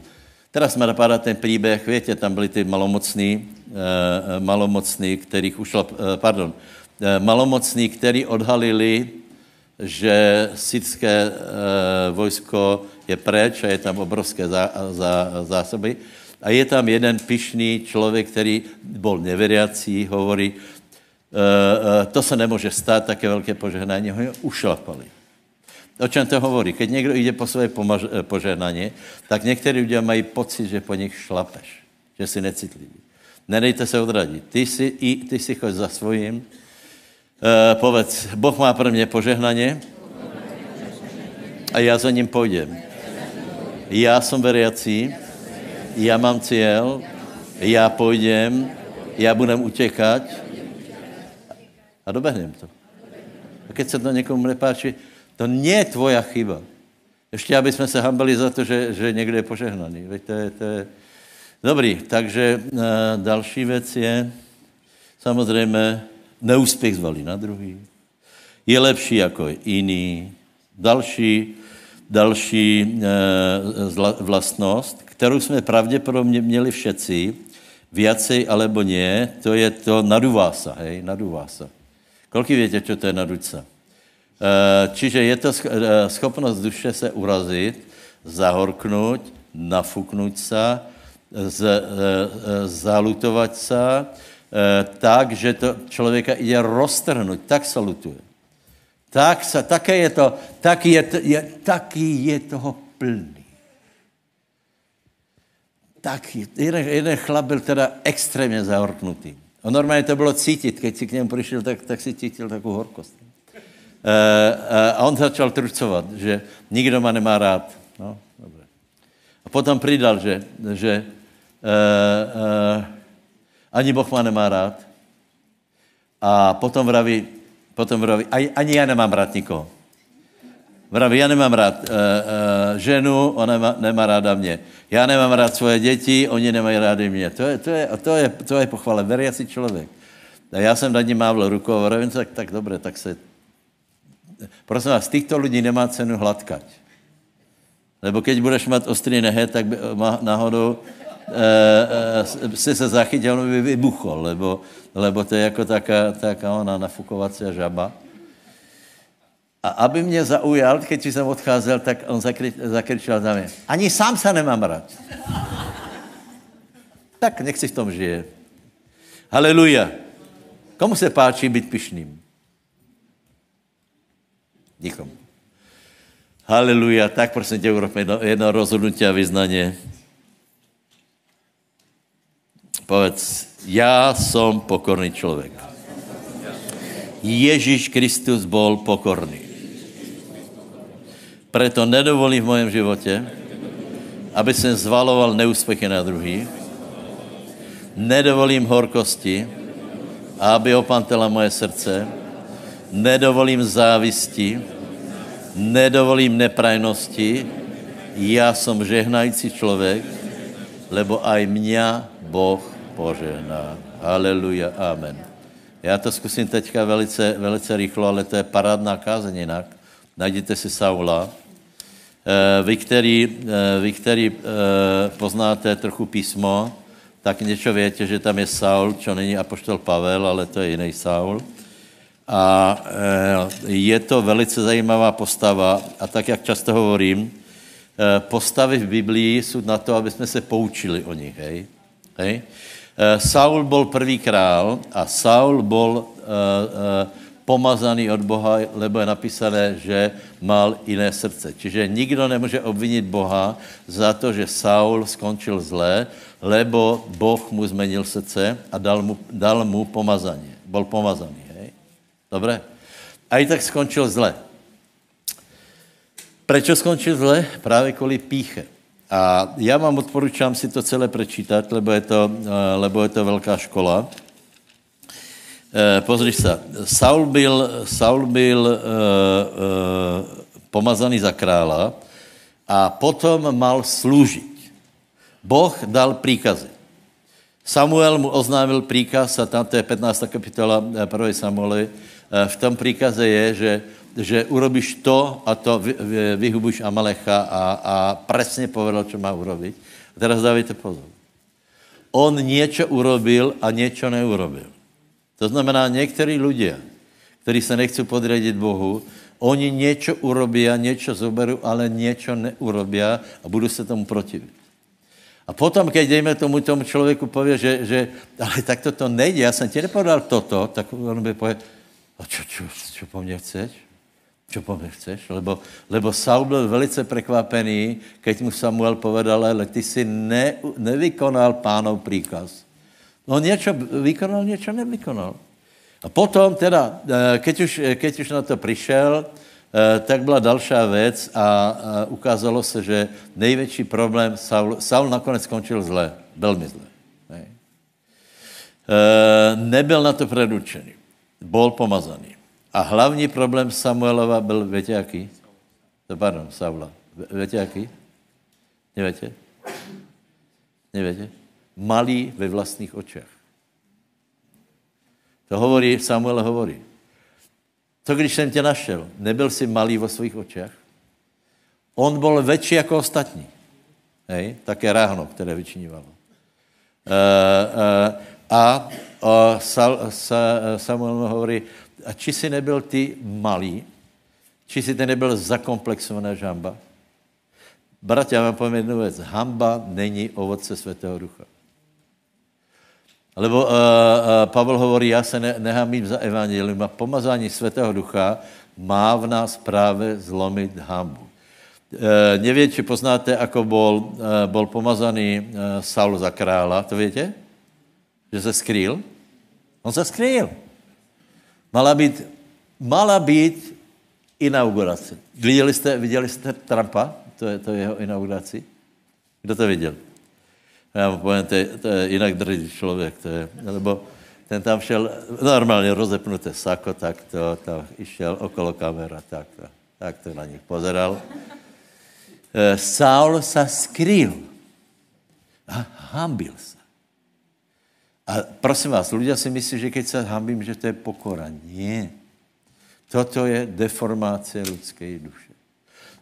Teraz jsme napadá ten příběh, víte, tam byli ty malomocní, eh, malomocní, kterých ušlo, eh, pardon, eh, malomocní, který odhalili, že sitské e, vojsko je preč a je tam obrovské zá, zá, zásoby. A je tam jeden pišný člověk, který byl neveriací, hovorí, to se nemůže stát, také velké požehnání, ho ušlapali. O čem to hovorí? Keď někdo jde po své požehnání, tak někteří lidé mají pocit, že po nich šlapeš, že si necitlivý. Nedejte se odradit. Ty si, i, ty si choď za svojím. E, povedz, Boh má pro mě požehnaně a já za ním půjdem. Já jsem veriací, já mám cíl, já půjdem, já budem utěkat a dobehnem to. A keď se to někomu nepáčí, to nie je tvoja chyba. Ještě, aby jsme se hambali za to, že, že někdo je požehnaný. Veď to je, to je... Dobrý, takže uh, další věc je, samozřejmě, neúspěch zvali na druhý. Je lepší jako jiný. Další, další uh, vlastnost, kterou jsme pravděpodobně měli všetci, viacej alebo nie, to je to naduvá hej, naduvá. Kolik víte, čo to je naduť čiže je to eh, schopnost duše se urazit, zahorknout, nafuknout se, z, eh, zalutovat se, tak, že to člověka jde roztrhnout, tak se lutuje. Tak se, také je to, taky je, je, taky je toho plný. Tak, jeden, jeden chlap byl teda extrémně zahorknutý. A normálně to bylo cítit, když si k němu přišel, tak, tak si cítil takovou horkost. Eh, eh, a on začal trucovat, že nikdo ma nemá rád. No, dobré. A potom přidal, že, že uh, ani Boh ma nemá rád. A potom vraví, potom vraví, ani já nemám rád nikoho. Vraví, já nemám rád uh, uh, ženu, ona nemá, nemá ráda mě. Já nemám rád svoje děti, oni nemají rádi mě. To je, to je, to je, to je pochvále, veriaci člověk. A já jsem nad ním mávl rukou a vravím, tak, tak dobré, tak se Prosím vás, týchto lidí nemá cenu hladkať. Lebo keď budeš mít ostrý nehe, tak by, náhodou e, e, si se zachytil, by vybuchol, lebo, lebo to je jako taká, taká ona nafukovací žaba. A aby mě zaujal, když jsem odcházel, tak on zakri, zakričel za mě. Ani sám se nemám rád. tak nech si v tom žije. Haleluja. Komu se páčí být pišným? Nikomu. Haleluja. Tak prosím tě, urobme jedno, jedno rozhodnutí a vyznaně. Povedz, já jsem pokorný člověk. Ježíš Kristus byl pokorný. Preto nedovolím v mojem životě, aby jsem zvaloval neúspěchy na druhý. Nedovolím horkosti, aby opantela moje srdce. Nedovolím závisti, nedovolím neprajnosti, já jsem žehnající člověk, lebo aj mě Boh požehná. Haleluja, amen. Já to zkusím teďka velice, velice rychlo, ale to je parádná kázeň jinak. Najděte si Saula. Eh, vy, který, eh, vy, který eh, poznáte trochu písmo, tak něco větě, že tam je Saul, čo není apoštol Pavel, ale to je jiný Saul. A eh, je to velice zajímavá postava a tak, jak často hovorím, eh, postavy v Biblii jsou na to, aby jsme se poučili o nich. Hej? Hej? Eh, Saul byl první král a Saul byl pomazaný od Boha, lebo je napísané, že mal jiné srdce. Čiže nikdo nemůže obvinit Boha za to, že Saul skončil zlé, lebo Boh mu zmenil srdce a dal mu, dal mu pomazaně. Byl pomazaný. Dobré? A i tak skončil zle. Proč skončil zle? Právě kvůli píche. A já vám odporučám si to celé prečítat, lebo je to, eh, lebo je to velká škola. Eh, pozri se, Saul byl, Saul byl uh, uh, pomazaný za krála a potom mal sloužit. Boh dal příkazy. Samuel mu oznámil příkaz, a tam to je 15. kapitola 1. Samueli, Eh, v tom příkaze je, že, že urobíš to a to, vyhubíš Amalecha a, a přesně povedal, co má urobit. A teraz dávajte pozor. On něco urobil a něco neurobil. To znamená, některý lidé, kteří se nechcou podřadit Bohu, Oni něco urobí, něco zoberou, ale něco neurobí a budu se tomu protivit. A potom, když dejme tomu, tomu člověku pově, že, že ale tak to, to nejde, já jsem ti nepodal toto, tak on by pově, a čo, čo, čo po mně chceš? Čo po mně chceš? Lebo, lebo Saul byl velice překvapený, keď mu Samuel povedal, ale ty si ne, nevykonal pánov příkaz. No něco vykonal, něco nevykonal. A potom teda, eh, keď už, keď už na to přišel, eh, tak byla další věc a, ukázalo se, že největší problém Saul, Saul nakonec skončil zle, velmi zle. Ne? E, nebyl na to predurčený. Bol pomazaný. A hlavní problém Samuelova byl, víte jaký? Pardon, Saula. Víte jaký? Nevíte? Nevíte? Malý ve vlastních očích. To hovorí, Samuel hovorí. To, když jsem tě našel, nebyl jsi malý vo svých očích? On byl větší jako ostatní. Hej? Také ráhno, které vyčinívalo. Uh, uh, a Samuel hovorí, a či jsi nebyl ty malý, či jsi ty nebyl zakomplexovaná žamba? Bratě, já vám povím jednu věc. Hamba není ovoce Svatého Ducha. Lebo uh, uh, Pavel hovorí, já se ne, nehamím za evangelium a pomazání Svatého Ducha má v nás právě zlomit hambu. Uh, nevím, či poznáte, ako bol, uh, bol pomazaný uh, Saul za krála, to víte? Že se skrýl? On se skrýl. Mala být, mala být inaugurace. Viděli jste, viděli jste Trumpa? To je, to je jeho inauguraci? Kdo to viděl? Já vám povím, to je, to je jinak drdý člověk, to je, nebo ten tam šel normálně rozepnuté sako, tak to, to išel okolo kamera, tak to, tak to na nich pozeral. E, Saul se skrýl. A hambil se. A prosím vás, lidé si myslí, že keď se hambím, že to je pokora. Nie. Toto je deformace lidské duše.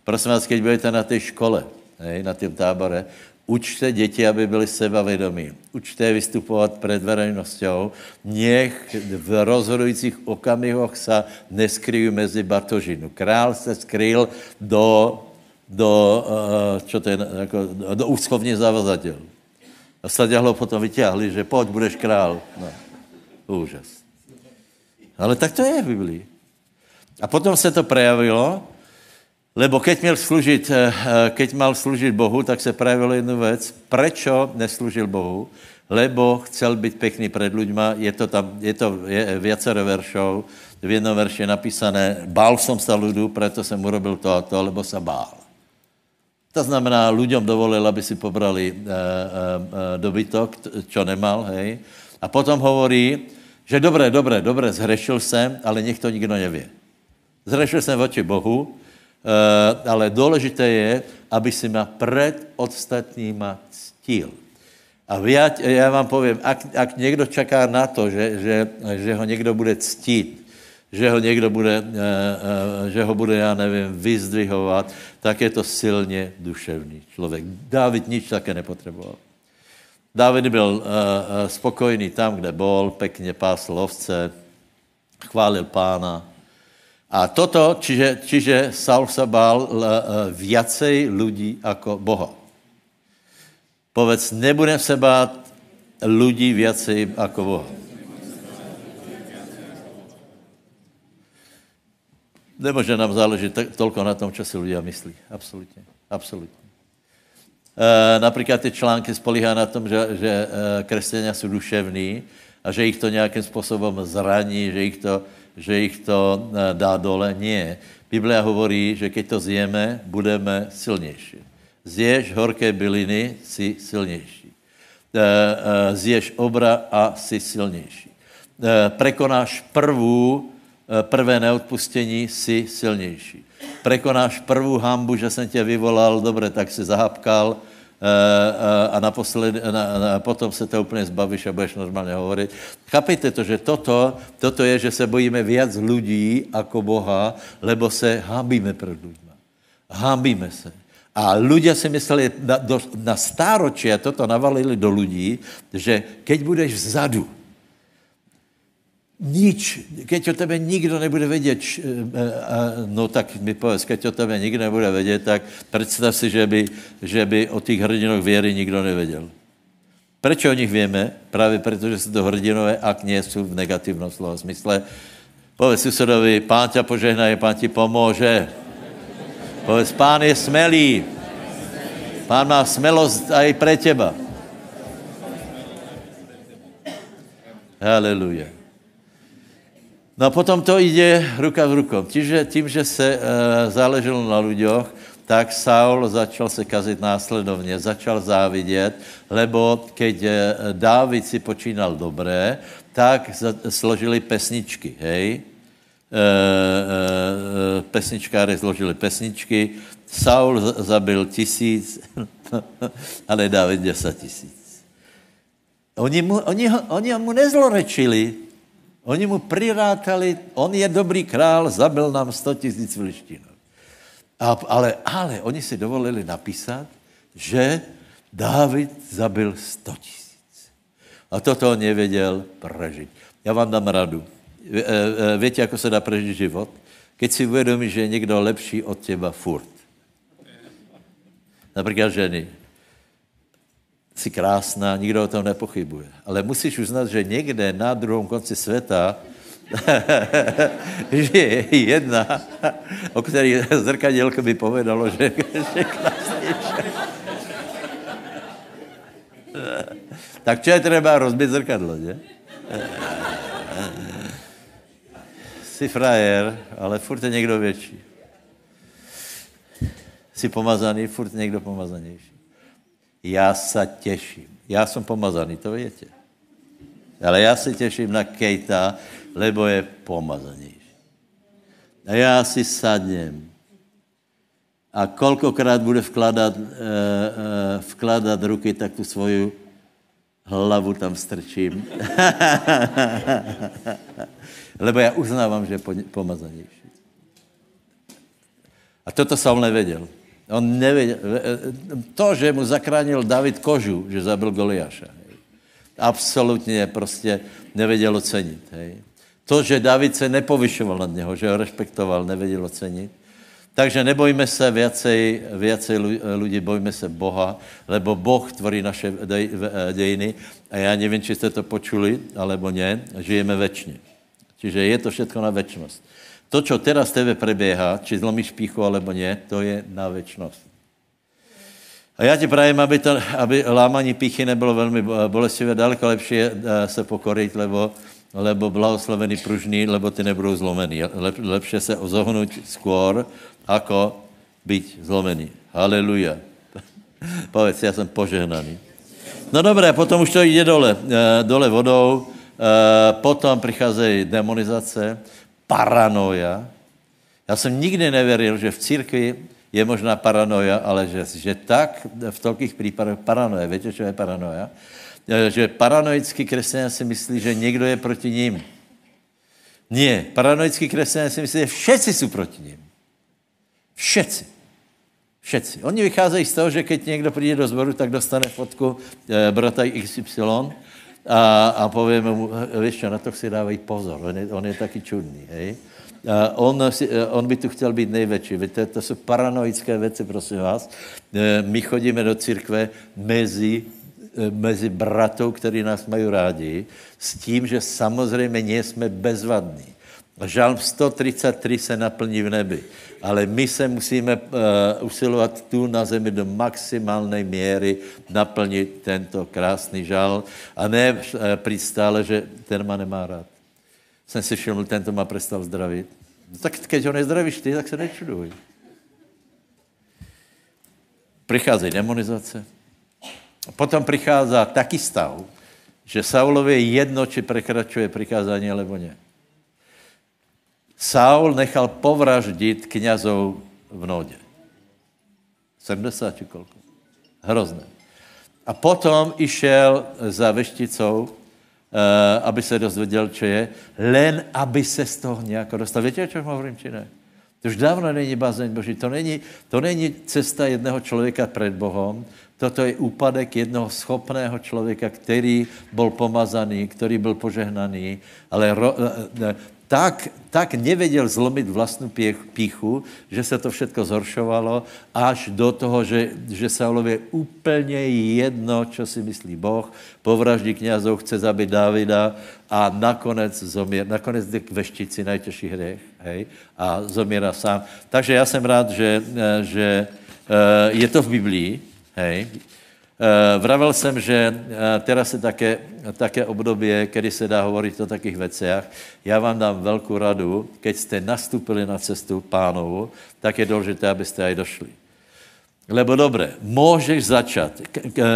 Prosím vás, keď budete na té škole, hej, na tom tábore, Učte děti, aby byli sebavědomí. Učte je vystupovat před veřejnosťou. Nech v rozhodujících okamihoch se neskryjí mezi batožinu. Král se skryl do, do, uh, čo to je, jako, do úschovně zavazatel. A Saděhlo potom vyťahli, že pojď, budeš král. No, úžas. Ale tak to je v Biblii. A potom se to prejavilo Lebo keď měl služit, eh, eh, keď mal služit Bohu, tak se projevilo jednu věc. Prečo neslužil Bohu? Lebo chcel být pěkný před ľuďma. Je to tam, je to je viacero veršov. V jednom verši je napísané, bál som sa ľudu, preto jsem urobil to a to, lebo sa bál. To znamená, ľuďom dovolil, aby si pobrali e, e, dobytok, čo nemal, hej. A potom hovorí, že dobré, dobré, dobré, zhrešil jsem, ale nech to nikdo nevě. Zhrešil jsem voči Bohu, Eh, ale důležité je, aby si ma před ostatníma ctil. A já, já vám povím, ak, ak někdo čeká na to, že, že, že ho někdo bude ctít, že ho někdo bude, eh, eh, že ho bude, já nevím, vyzdvihovat, tak je to silně duševný člověk. Dávid nič také nepotřeboval. Dávid byl spokojný tam, kde bol, pekně pásl ovce, chválil pána, a toto, čiže, čiže Saul se bál eh, viacej lidí jako Boha. Povedz, nebudem se bát lidí viacej jako Boha. Nemůže nám záležet tolko na tom, co si lidé myslí. Absolutně. Absolutně. E, například ty články spolíhá na tom, že, že e, křesťania jsou duševní a že jich to nějakým způsobem zraní, že jich to, že jich to eh, dá dole. Nie. Biblia hovorí, že keď to zjeme, budeme silnější. Zješ horké byliny, si silnější. Eh, eh, zješ obra a si silnější. Prekonáš prvú, prvé neodpustění, si silnější. Prekonáš prvú hambu, že jsem tě vyvolal, dobře, tak si zahapkal, Eh, eh, a naposled, na, na, potom se to úplně zbavíš a budeš normálně hovorit. Chápejte to, že toto, toto je, že se bojíme víc lidí jako Boha, lebo se hábíme před lidmi. Hábíme se. A ľudia si mysleli, na, na stáročí, a toto navalili do lidí, že keď budeš vzadu, nič, keď o tebe nikdo nebude vědět, č- e, e, no tak mi povedz, keď o tebe nikdo nebude vědět, tak představ si, že by, že by o těch hrdinoch věry nikdo nevěděl. Proč o nich víme? Právě proto, že jsou to hrdinové, ak nie jsou v negativním slova smysle. Povedz susedovi, pán ťa požehnaje, pán ti pomůže. Povedz, pán je smelý. Pán má smelost aj pre teba. Haleluja. No a potom to jde ruka v rukou. Tím, že, tím, že se e, záleželo na ľuďoch, tak Saul začal se kazit následovně, začal závidět, lebo keď e, Dávid si počínal dobré, tak složili pesničky, hej? E, e, pesničkáry zložili pesničky, Saul zabil tisíc, ale David deset tisíc. Oni mu, oni, oni mu nezlorečili, oni mu prirátali, on je dobrý král, zabil nám 100 tisíc filištínů. Ale, ale oni si dovolili napísat, že Dávid zabil 100 tisíc. A toto on nevěděl prežít. Já vám dám radu. E, e, víte, jak se dá prežít život? Keď si uvědomí, že je někdo lepší od těba furt. Například ženy. Jsi krásná, nikdo o tom nepochybuje. Ale musíš uznat, že někde na druhém konci světa že je jedna, o který zrkadielko by povedalo, že, že krásnější. Tak čo je třeba rozbit zrkadlo, ne? Jsi frajer, ale furt je někdo větší. Jsi pomazaný, furt někdo pomazanější. Já se těším. Já jsem pomazaný, to víte. Ale já se těším na Kejta, lebo je pomazanější. A já si sadnem. A kolkokrát bude vkladat, uh, uh, vkladat ruky, tak tu svoju hlavu tam strčím. lebo já uznávám, že je pomazanější. A toto Saul nevěděl. On nevěděl. To, že mu zakránil David kožu, že zabil Goliáša, hej. absolutně prostě nevěděl ocenit. Hej. To, že David se nepovyšoval nad něho, že ho respektoval, nevěděl ocenit. Takže nebojme se věcej, věcej lidí, bojme se Boha, lebo Boh tvorí naše dějiny a já nevím, či jste to počuli, alebo ne, žijeme večně. Čiže je to všechno na večnost. To, co teraz tebe preběhá, či zlomíš píchu, alebo ne, to je na večnost. A já ti prajem, aby, to, aby lámaní píchy nebylo velmi bolestivé, daleko lepší je eh, se pokorit, lebo, lebo blahoslavený pružný, lebo ty nebudou zlomený. Lep, lepše se ozohnout skôr, ako být zlomený. Haleluja. Povedz, já jsem požehnaný. No dobré, potom už to jde dole, eh, dole vodou, eh, potom přicházejí demonizace, paranoja. Já jsem nikdy nevěřil, že v církvi je možná paranoja, ale že, že tak v tolkých případech paranoja. Víte, co je paranoja? E, že paranoický křesťané si myslí, že někdo je proti ním. Ne, paranoický křesťané si myslí, že všetci jsou proti ním. Všetci. Všetci. Oni vycházejí z toho, že keď někdo přijde do zboru, tak dostane fotku e, brata XY a, a povíme mu, víš čo, na to si dávají pozor, on je, on je taky čudný, hej. On, si, on by tu chtěl být největší. Víte, to jsou paranoické věci, prosím vás. E, my chodíme do církve mezi, e, mezi bratou, který nás mají rádi, s tím, že samozřejmě nejsme bezvadní. Žalm 133 se naplní v nebi. Ale my se musíme uh, usilovat tu na zemi do maximální míry naplnit tento krásný žal a ne uh, přijít stále, že ten má nemá rád. Jsem si všiml, tento má prestal zdravit. No, tak keď ho nezdravíš ty, tak se nečuduj. Přicházejí demonizace. Potom přichází taký stav, že Saulovi je jedno, či prekračuje přikázání, alebo ne. Saul nechal povraždit knězov v Nodě. 70 či kolko. Hrozné. A potom išel za vešticou, uh, aby se dozvěděl, co je, len aby se z toho nějak dostal. Víte, o čem hovorím, či ne? To už dávno není bázeň Boží. To není, to není cesta jedného člověka před Bohem. Toto je úpadek jednoho schopného člověka, který byl pomazaný, který byl požehnaný, ale ro, eh, tak, tak nevěděl zlomit vlastní píchu, že se to všechno zhoršovalo, až do toho, že, že Saulovi je úplně jedno, co si myslí Boh, povraždí knězů, chce zabít Davida a nakonec zomier, nakonec jde k veštici, nejtěžší hřech, hej, a zomírá sám. Takže já jsem rád, že, že eh, je to v Biblii, hej, vravel jsem, že eh, teraz je také, také období, kdy se dá hovorit o takých věcech. Já vám dám velkou radu, keď jste nastupili na cestu pánovu, tak je důležité, abyste aj došli. Lebo dobré, můžeš začat. Eh,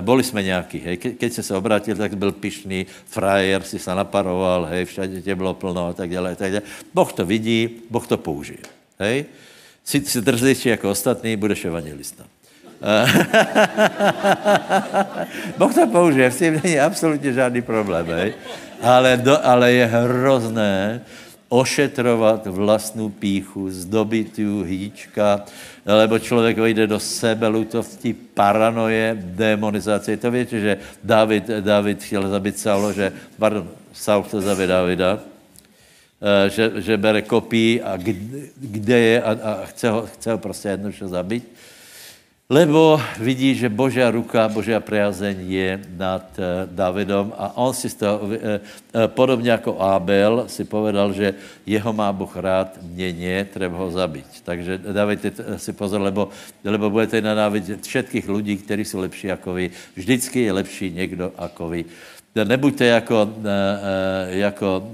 boli jsme nějaký, hej. Keď se se obrátil, tak byl pišný, frajer, si se naparoval, hej, všade tě bylo plno a tak dále, tak dále. Boh to vidí, Boh to použije, hej. Si, si drzejší jako ostatní, budeš evangelista. Boh to použije, s tím není absolutně žádný problém, hej? Ale, do, ale je hrozné ošetrovat vlastnou píchu, zdobit ju hýčka, lebo člověk vejde do sebelutosti, paranoje, demonizace. To víte, že David, David chtěl zabít Saulo, že, pardon, Saul chtěl zabít Davida, eh, že, že bere kopí a kde, kde je a, a chce, ho, chce ho prostě jednoduše zabít. Lebo vidí, že Božia ruka, Božia priazeň je nad uh, Davidom a on si z toho, uh, uh, podobně jako Abel, si povedal, že jeho má Boh rád, mě ne, treba ho zabít. Takže dávajte si pozor, lebo, lebo budete nenávidět všetkých lidí, kteří jsou lepší jako vy. Vždycky je lepší někdo jako vy. Nebuďte jako, jako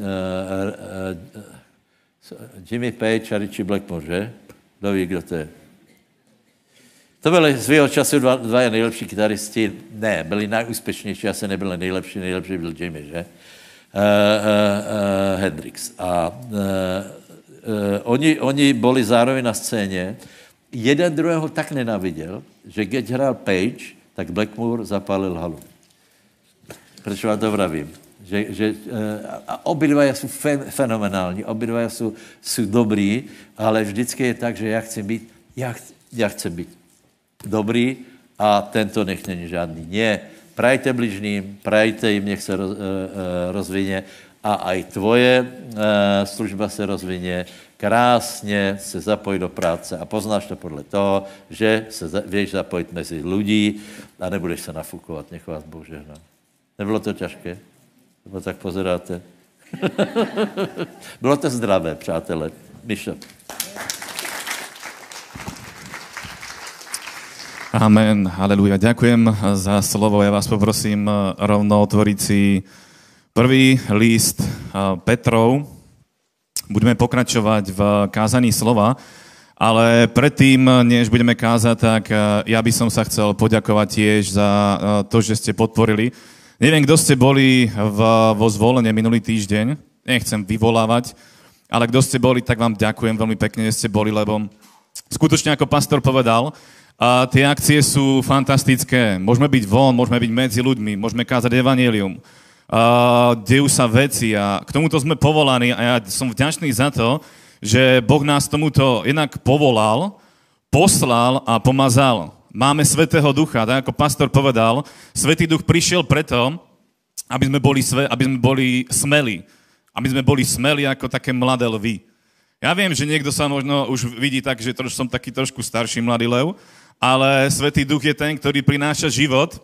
Jimmy Page a Richie Blackmore, že? Kdo ví, kdo to je? To byli svého času dva, dva nejlepší kytaristi. Ne, byli nejúspěšnější, asi nebyli nejlepší, nejlepší byl Jimmy, že? Uh, uh, uh, Hendrix. A uh, uh, oni, oni byli zároveň na scéně. Jeden druhého tak nenaviděl, že když hrál Page, tak Blackmore zapálil halu. Proč vám to vravím? Že, že, a obidva jsou fen, fenomenální, obidva jsou, jsou dobrý, ale vždycky je tak, že já chci být, já, já chci být dobrý a tento nech není žádný. Ne, prajte bližným, prajte jim, nech se roz, uh, rozvině a aj tvoje uh, služba se rozvině, krásně se zapoj do práce a poznáš to podle toho, že se za, věš zapojit mezi lidí a nebudeš se nafukovat. Nech vás Bůh žehná. Nebylo to těžké? Nebo tak pozeráte? Bylo to zdravé, přátelé. Mišo. Amen, haleluja. Ďakujem za slovo. Ja vás poprosím eh, rovno otvoriť si prvý list eh, Petrov. Budeme pokračovať v kázaní slova, ale predtým, než budeme kázať, tak eh, ja by som sa chcel poďakovať tiež za to, že ste podporili. Neviem, kdo ste boli v, vo zvolenie minulý týždeň, nechcem vyvolávať, ale kdo ste boli, tak vám ďakujem veľmi pekne, že ste boli, lebo skutočne ako pastor povedal, a tie akcie sú fantastické. Môžeme byť von, môžeme byť medzi ľuďmi, môžeme kázať evanelium. A dejú sa veci a k tomuto sme povolaní a ja som vďačný za to, že Boh nás tomuto jednak povolal, poslal a pomazal. Máme Svetého Ducha, tak ako pastor povedal, Svetý Duch prišiel preto, aby sme boli, sve, aby sme boli smeli. Aby sme boli smeli ako také mladé lvy. Ja viem, že niekto sa možno už vidí tak, že som taký trošku starší mladý lev, ale Svetý Duch je ten, ktorý prináša život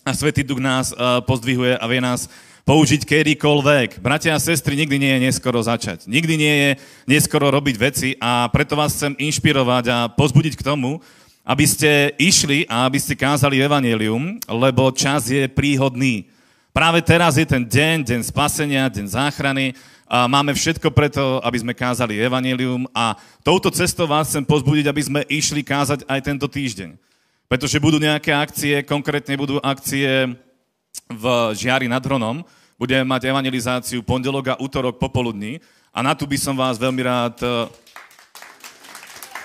a Svetý Duch nás uh, pozdvihuje a vie nás použiť kedykoľvek. Bratia a sestry, nikdy nie je neskoro začať. Nikdy nie je neskoro robiť veci a preto vás chcem inšpirovať a pozbudiť k tomu, aby ste išli a aby ste kázali evanelium, lebo čas je príhodný. Práve teraz je ten deň, deň spasenia, deň záchrany a máme všetko preto, aby sme kázali evanelium a touto cestou vás chcem pozbudiť, aby sme išli kázať aj tento týždeň. Pretože budú nejaké akcie, konkrétne budú akcie v Žiari nad Hronom, budeme mať evangelizáciu pondelok a útorok popoludní a na tu by som vás veľmi rád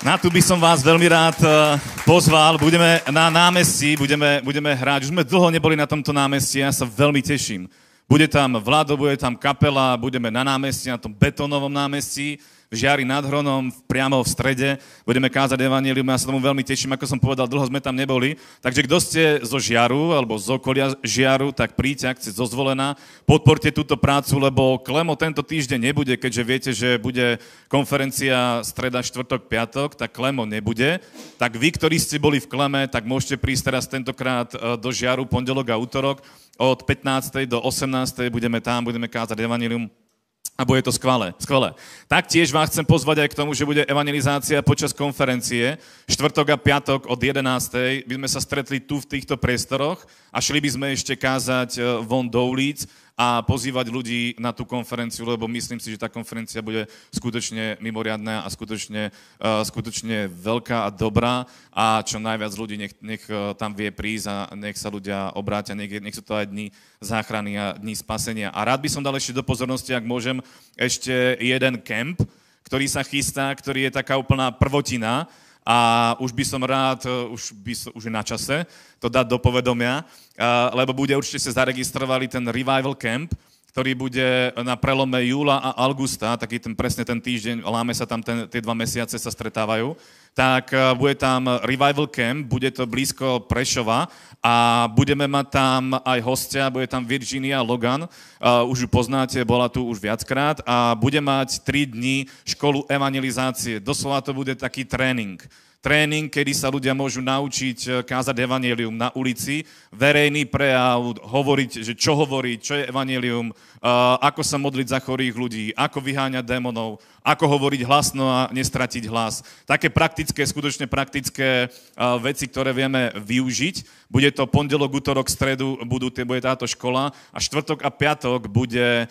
na tu by som vás veľmi rád pozval. Budeme na námestí, budeme, budeme hrať. Už sme dlho neboli na tomto námestí, ja sa veľmi teším. Bude tam Vlado, bude tam kapela, budeme na námestí, na tom betónovom námestí, v Žiari nad Hronom, priamo v strede. Budeme kázať evanelium, ja sa tomu veľmi teším, ako som povedal, dlho sme tam neboli. Takže kto ste zo Žiaru, alebo z okolia Žiaru, tak príďte, ak ste zozvolená, podporte túto prácu, lebo Klemo tento týždeň nebude, keďže viete, že bude konferencia streda, štvrtok, piatok, tak Klemo nebude. Tak vy, ktorí ste boli v Kleme, tak môžete prísť teraz tentokrát e, do Žiaru, pondelok a útorok. Od 15. do 18. budeme tam, budeme kázať evanelium a bude to skvelé, skvelé. Taktiež vás chcem pozvať aj k tomu, že bude evangelizácia počas konferencie. Štvrtok a piatok od 11. by sme sa stretli tu v týchto priestoroch a šli by sme ešte kázať e, von do ulic a pozývať ľudí na tú konferenciu, lebo myslím si, že tá konferencia bude skutočne mimoriadná a skutočne, uh, skutočne veľká a dobrá a čo najviac ľudí nech, nech uh, tam vie prísť a nech sa ľudia obrátia, nech, nech sú to aj dni záchrany a dní spasenia. A rád by som dal ešte do pozornosti, ak môžem, ešte jeden kemp, ktorý sa chystá, ktorý je taká úplná prvotina, a už by som rád, e, už, by, už je na čase to dať do povedomia, e, lebo bude určite sa zaregistrovali ten Revival Camp, ktorý bude na prelome júla a augusta, taký ten presne ten týždeň, láme sa tam ten, tie dva mesiace sa stretávajú, tak e, bude tam Revival Camp, bude to blízko Prešova a budeme mať tam aj hostia, bude tam Virginia Logan, uh, už ju poznáte, bola tu už viackrát a bude mať 3 dní školu evangelizácie. Doslova to bude taký tréning tréning, kedy sa ľudia môžu naučiť eh, kázať evanelium na ulici, verejný prejav, hovoriť, že čo hovoriť, čo je evanelium, eh, ako sa modliť za chorých ľudí, ako vyháňať démonov, ako hovoriť hlasno a nestratiť hlas. Také praktické, skutočne praktické eh, veci, ktoré vieme využiť. Bude to pondelok, útorok, stredu, budú, bude táto škola a štvrtok a piatok bude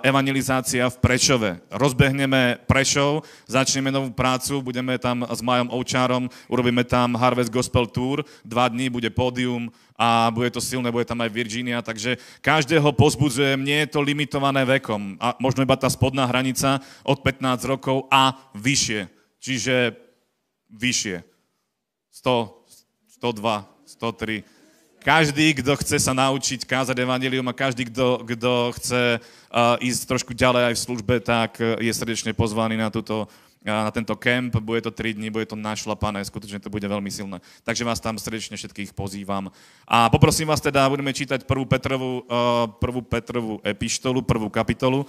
evangelizácia v Prešove. Rozbehneme Prešov, začneme novú prácu, budeme tam s Majom Ovčárom, urobíme tam Harvest Gospel Tour, dva dní bude pódium a bude to silné, bude tam aj Virginia, takže každého pozbudzujem, nie je to limitované vekom, a možno iba tá spodná hranica od 15 rokov a vyššie, čiže vyššie. 100, 102, 103, každý, kto chce sa naučiť kázať evanilium a každý, kto, kto chce uh, ísť trošku ďalej aj v službe, tak uh, je srdečne pozvaný na, túto, na tento kemp. Bude to 3 dní, bude to našlapané, skutočne to bude veľmi silné. Takže vás tam srdečne všetkých pozývam. A poprosím vás teda, budeme čítať prvú Petrovú, uh, prvú Petrovú epištolu, prvú kapitolu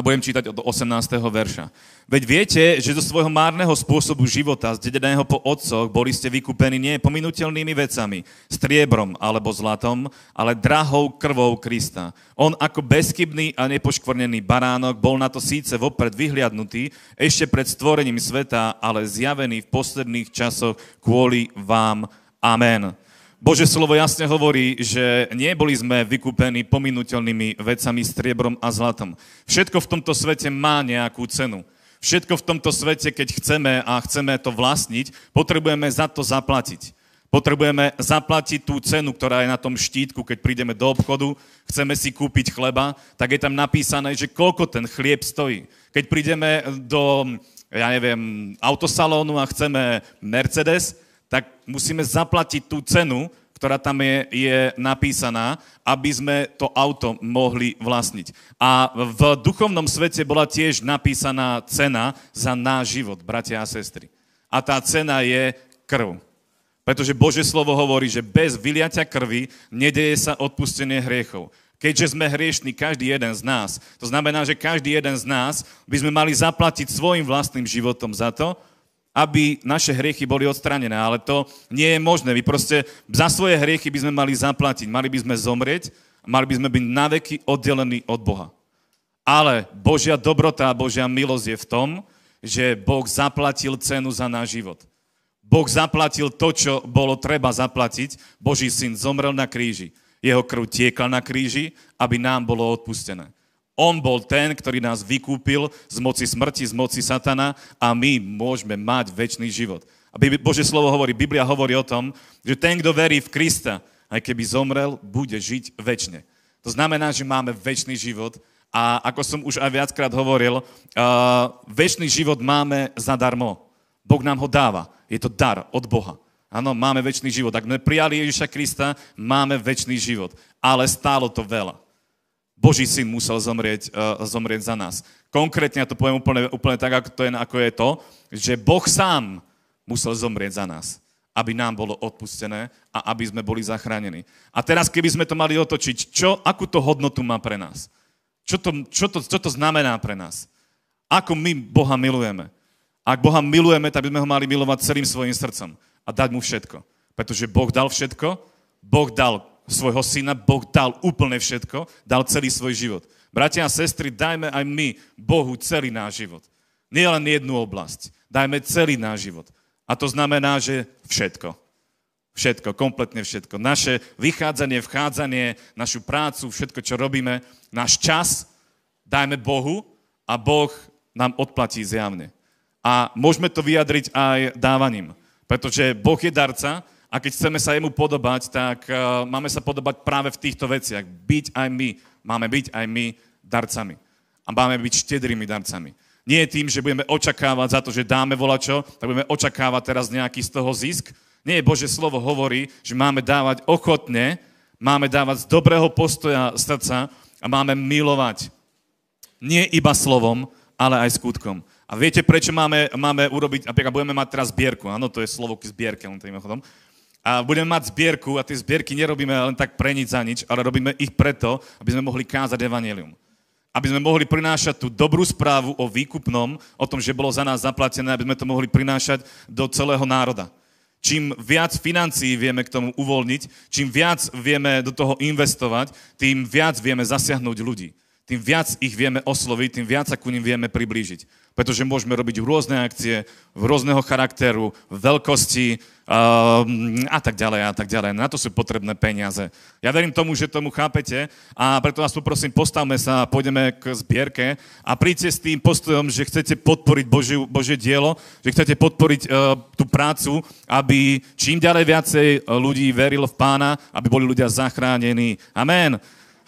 a budem čítať od 18. verša. Veď viete, že zo svojho márneho spôsobu života, zdedeného po otcoch, boli ste vykúpení nie pominutelnými vecami, striebrom alebo zlatom, ale drahou krvou Krista. On ako bezchybný a nepoškvrnený baránok bol na to síce vopred vyhliadnutý, ešte pred stvorením sveta, ale zjavený v posledných časoch kvôli vám. Amen. Bože slovo jasne hovorí, že neboli sme vykúpení pominutelnými vecami, striebrom a zlatom. Všetko v tomto svete má nejakú cenu. Všetko v tomto svete, keď chceme a chceme to vlastniť, potrebujeme za to zaplatiť. Potrebujeme zaplatiť tú cenu, ktorá je na tom štítku, keď prídeme do obchodu, chceme si kúpiť chleba, tak je tam napísané, že koľko ten chlieb stojí. Keď prídeme do, ja neviem, autosalónu a chceme Mercedes, tak musíme zaplatiť tú cenu, ktorá tam je, je napísaná, aby sme to auto mohli vlastniť. A v duchovnom svete bola tiež napísaná cena za náš život, bratia a sestry. A tá cena je krv. Pretože Bože slovo hovorí, že bez vyliatia krvi nedeje sa odpustenie hriechov. Keďže sme hriešní, každý jeden z nás, to znamená, že každý jeden z nás by sme mali zaplatiť svojim vlastným životom za to, aby naše hriechy boli odstranené, ale to nie je možné. Vy proste za svoje hriechy by sme mali zaplatiť, mali by sme zomrieť, mali by sme byť naveky oddelení od Boha. Ale Božia dobrota a Božia milosť je v tom, že Boh zaplatil cenu za náš život. Boh zaplatil to, čo bolo treba zaplatiť. Boží syn zomrel na kríži. Jeho krv tiekla na kríži, aby nám bolo odpustené. On bol ten, ktorý nás vykúpil z moci smrti, z moci satana a my môžeme mať väčší život. A Bože slovo hovorí, Biblia hovorí o tom, že ten, kto verí v Krista, aj keby zomrel, bude žiť väčšine. To znamená, že máme väčší život a ako som už aj viackrát hovoril, uh, väčší život máme zadarmo. Boh nám ho dáva. Je to dar od Boha. Áno, máme väčší život. Ak sme prijali Ježiša Krista, máme väčší život. Ale stálo to veľa. Boží syn musel zomrieť, uh, zomrieť za nás. Konkrétne, ja to poviem úplne, úplne tak, ako, to je, ako je to, že Boh sám musel zomrieť za nás, aby nám bolo odpustené a aby sme boli zachránení. A teraz, keby sme to mali otočiť, čo, akú to hodnotu má pre nás? Čo to, čo, to, čo to znamená pre nás? Ako my Boha milujeme? Ak Boha milujeme, tak by sme ho mali milovať celým svojim srdcom a dať mu všetko. Pretože Boh dal všetko, Boh dal svojho syna, Boh dal úplne všetko, dal celý svoj život. Bratia a sestry, dajme aj my Bohu celý náš život. Nie len jednu oblasť. Dajme celý náš život. A to znamená, že všetko. Všetko, kompletne všetko. Naše vychádzanie, vchádzanie, našu prácu, všetko, čo robíme, náš čas dajme Bohu a Boh nám odplatí zjavne. A môžeme to vyjadriť aj dávaním. Pretože Boh je darca a keď chceme sa jemu podobať, tak uh, máme sa podobať práve v týchto veciach. Byť aj my, máme byť aj my darcami. A máme byť štedrými darcami. Nie tým, že budeme očakávať za to, že dáme volačo, tak budeme očakávať teraz nejaký z toho zisk. Nie, Bože slovo hovorí, že máme dávať ochotne, máme dávať z dobrého postoja srdca a máme milovať. Nie iba slovom, ale aj skutkom. A viete, prečo máme, máme urobiť, napríklad budeme mať teraz zbierku, áno, to je slovo k zbierke, len tým chodom. A budeme mať zbierku a tie zbierky nerobíme len tak pre nič za nič, ale robíme ich preto, aby sme mohli kázať evanelium. Aby sme mohli prinášať tú dobrú správu o výkupnom, o tom, že bolo za nás zaplatené, aby sme to mohli prinášať do celého národa. Čím viac financií vieme k tomu uvoľniť, čím viac vieme do toho investovať, tým viac vieme zasiahnuť ľudí. Tým viac ich vieme osloviť, tým viac sa ku ním vieme priblížiť pretože môžeme robiť rôzne akcie rôzneho charakteru, veľkosti um, a tak ďalej a tak ďalej. Na to sú potrebné peniaze. Ja verím tomu, že tomu chápete a preto vás poprosím, postavme sa a pôjdeme k zbierke a príďte s tým postojom, že chcete podporiť Božie, Božie dielo, že chcete podporiť uh, tú prácu, aby čím ďalej viacej ľudí verilo v pána, aby boli ľudia zachránení. Amen.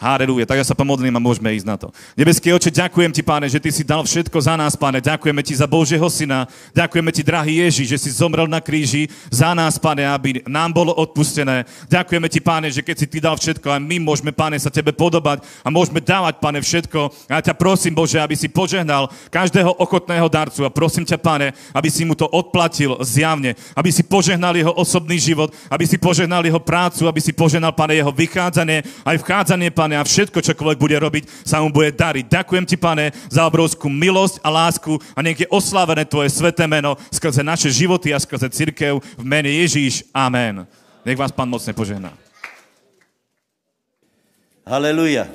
Halelúja. Tak ja sa pomodlím a môžeme ísť na to. Nebeský oče, ďakujem ti, páne, že ty si dal všetko za nás, páne. Ďakujeme ti za Božieho syna. Ďakujeme ti, drahý Ježiš, že si zomrel na kríži za nás, páne, aby nám bolo odpustené. Ďakujeme ti, páne, že keď si ty dal všetko, a my môžeme, páne, sa tebe podobať a môžeme dávať, páne, všetko. A ja ťa prosím, Bože, aby si požehnal každého ochotného darcu a prosím ťa, páne, aby si mu to odplatil zjavne, aby si požehnal jeho osobný život, aby si požehnal jeho prácu, aby si požehnal, páne, jeho vychádzanie, aj vchádzanie, páne, pane, a všetko, čokoľvek bude robiť, sa mu bude dariť. Ďakujem ti, pane, za obrovskú milosť a lásku a nech je oslávené tvoje sveté meno skrze naše životy a skrze církev v mene Ježíš. Amen. Nech vás pán mocne požehná. Haleluja.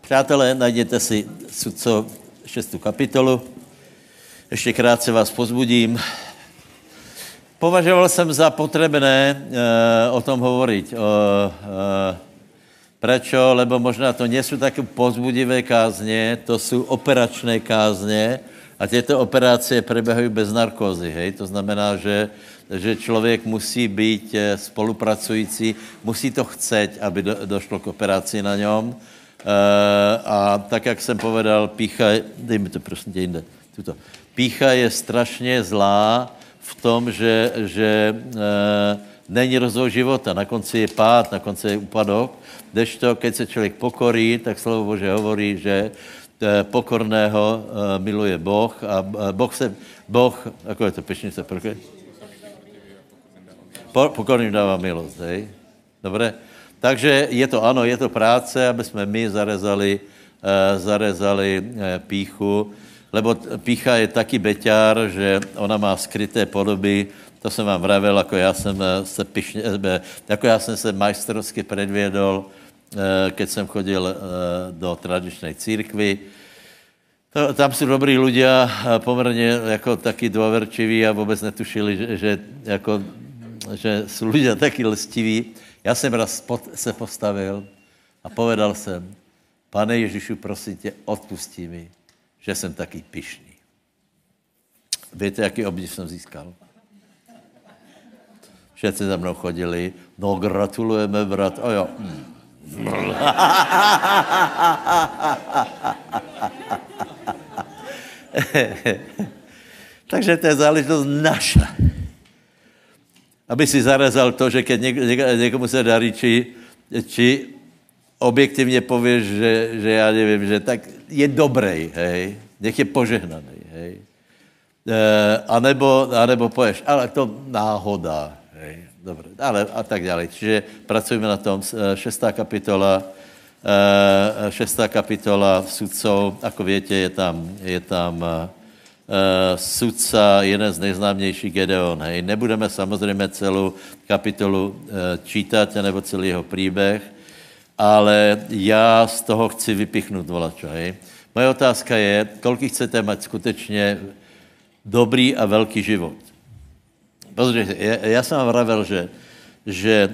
Přátelé, najděte si sudco 6. kapitolu. Ještě krátce vás pozbudím. Považoval jsem za potřebné uh, o tom hovorit, o uh, Prečo? Lebo možná to sú také pozbudivé kázně, to sú operačné kázně a tieto operácie prebiehajú bez narkózy, hej? To znamená, že, že člověk musí být eh, spolupracující, musí to chceť, aby do, došlo k operaci na něm. E, a tak, jak jsem povedal, pícha, dej mi to prosím tě jinde, tuto. Pícha je strašně zlá v tom, že, že e, není rozvoj života. Na konci je pád, na konci je úpadok. Kdežto, keď se člověk pokorí, tak slovo Bože hovorí, že eh, pokorného eh, miluje Boh a eh, Boh se, Boh, ako je to pešnice, prké? Po, pokorným dává milost, hej? Dobre? Takže je to, ano, je to práce, aby jsme my zarezali, zarezali píchu, lebo pícha je taky beťár, že ona má skryté podoby, to jsem vám vravil, jako já jsem se pišně, jako já jsem se majstrovsky predvědol, keď jsem chodil do tradičné církvy. Tam jsou dobrý ľudia, poměrně jako taky dôverčiví a vůbec netušili, že, že, jako, že jsou ľudia taky lstiví. Já jsem raz se postavil a povedal jsem, pane Ježíšu, prosím tě, odpustí mi, že jsem taky pišný. Víte, jaký obdiv jsem získal? Všetci za mnou chodili, no gratulujeme, brat. A jo. Takže to je záležitost naša. Aby si zarezal to, že keď něk, něk, někomu se darí, či, či objektivně pověš, že, že já nevím, že tak je dobrý, hej, nech je požehnaný, hej. E, anebo, anebo pověš, ale to náhoda, dobré, ale a tak dále. Čiže pracujeme na tom, e, šestá kapitola, e, šestá kapitola sudcov, ako větě, je tam, je tam e, sudca, jeden z nejznámějších Gedeon. Hej. Nebudeme samozřejmě celou kapitolu čítat, nebo celý jeho příběh, ale já z toho chci vypichnout volačo, hej. Moje otázka je, kolik chcete mít skutečně dobrý a velký život. Pozrite, já, jsem vám vravil, že, že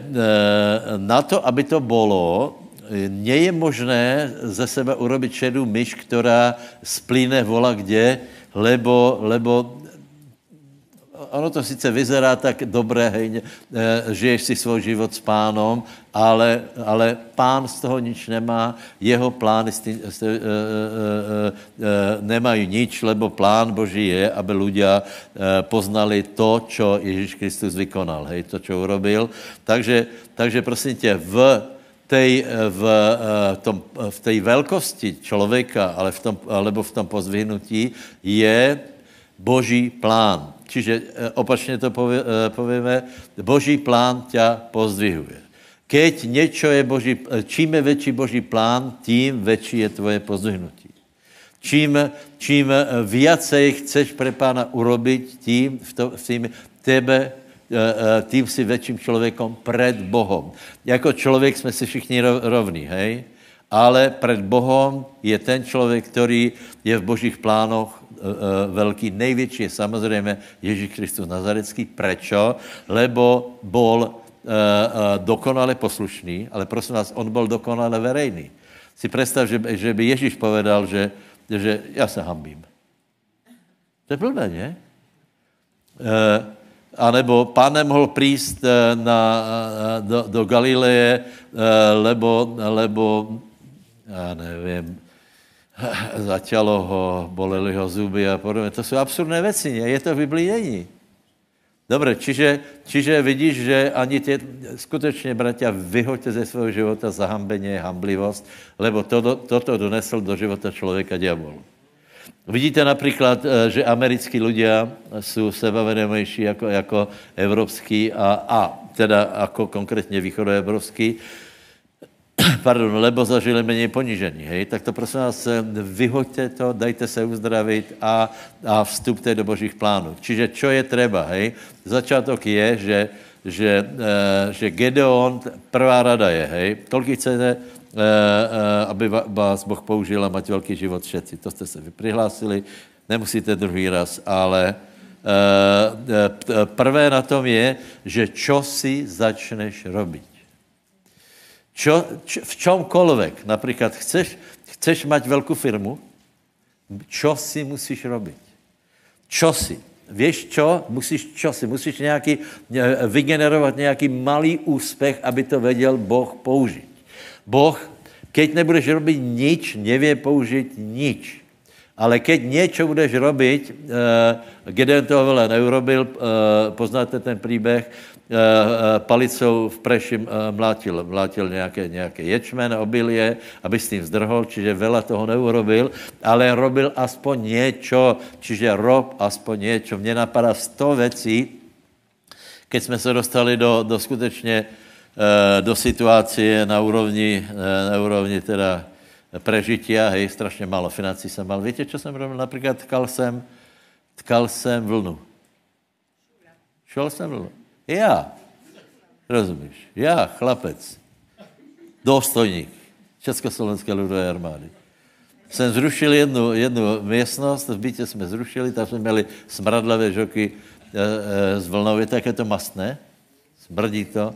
na to, aby to bylo, nie je možné ze sebe urobit šedou myš, která splíne vola kde, lebo, lebo ono to sice vyzerá tak dobré, hej, eh, žiješ si svůj život s pánom, ale, ale pán z toho nič nemá, jeho plány s, e, e, e, nemají nič, lebo plán Boží je, aby ľudia poznali to, čo Ježíš Kristus vykonal, hej, to, čo urobil. Takže, takže prosím tě, v tej, v, tom, v tej velkosti člověka, ale v tom, alebo v tom pozvihnutí je Boží plán. Čiže e, opačně to pově, e, pověme, Boží plán ťa pozdvihuje. Keď něco je Boží, e, čím je větší Boží plán, tím větší je tvoje pozdvihnutí. Čím, čím viacej chceš pre pána urobiť, tím, v to, v tým tebe, tím si větším člověkom před Bohem. Jako člověk jsme si všichni rovní, hej? Ale před Bohem je ten člověk, který je v božích plánoch Eh, eh, velký, největší je samozřejmě Ježíš Kristus Nazarecký. Prečo? Lebo bol eh, dokonale poslušný, ale prosím vás, on byl dokonale verejný. Si představ, že, že by Ježíš povedal, že, že já se hambím. To je blbé, ne? A nebo pán nemohl prísť na, do, do Galileje, lebo, lebo já nevím, zaťalo ho, boleli ho zuby a podobně. To jsou absurdné věci, ne? Je to v Biblii není. Dobře, čiže, čiže vidíš, že ani tě, skutečně, bratia, vyhoďte ze svého života zahambení, hamblivost, lebo to, toto donesl do života člověka diabol. Vidíte například, eh, že americkí ľudia jsou sebavedomejší jako, jako evropský a, a teda jako konkrétně východoevropský pardon, lebo zažili méně ponížení, hej, tak to prosím vás, eh, vyhoďte to, dajte se uzdravit a, a vstupte do božích plánů. Čiže čo je třeba, hej? Začátek je, že, že, e, že Gedeon, prvá rada je, hej, kolik chcete, e, e, aby vás Boh použil a mať velký život všetci. To jste se vy přihlásili, nemusíte druhý raz, ale e, prvé na tom je, že čo si začneš robit. Čo, čo, v čomkoľvek, například chceš, chceš mať velkou firmu, čo si musíš robiť? Čo si? Víš čo? Musíš čo si? Musíš nějaký, vygenerovat nějaký malý úspěch, aby to věděl Boh použít. Boh, keď nebudeš robit nič, nevě použít nič. Ale keď něco budeš robiť, uh, Gedeon toho veľa neurobil, uh, poznáte ten příběh, Eh, eh, palicou v preši eh, mlátil, mlátil nějaké, nějaké ječmen, obilie, aby s tím zdrhol, čiže vela toho neurobil, ale robil aspoň něco, čiže rob aspoň něco. Mně napadá sto věcí, keď jsme se dostali do, do skutečně do situace na úrovni, na úrovni teda prežitia, hej, strašně málo financí jsem mal. Víte, co jsem robil? Například tkal jsem, tkal jsem vlnu. Šel jsem vlnu. Já, rozumíš, já, chlapec, důstojník Československé lidové armády, jsem zrušil jednu, jednu místnost, v bytě jsme zrušili, tam jsme měli smradlavé žoky e, e, z vlnou, je také to mastné, smrdí to.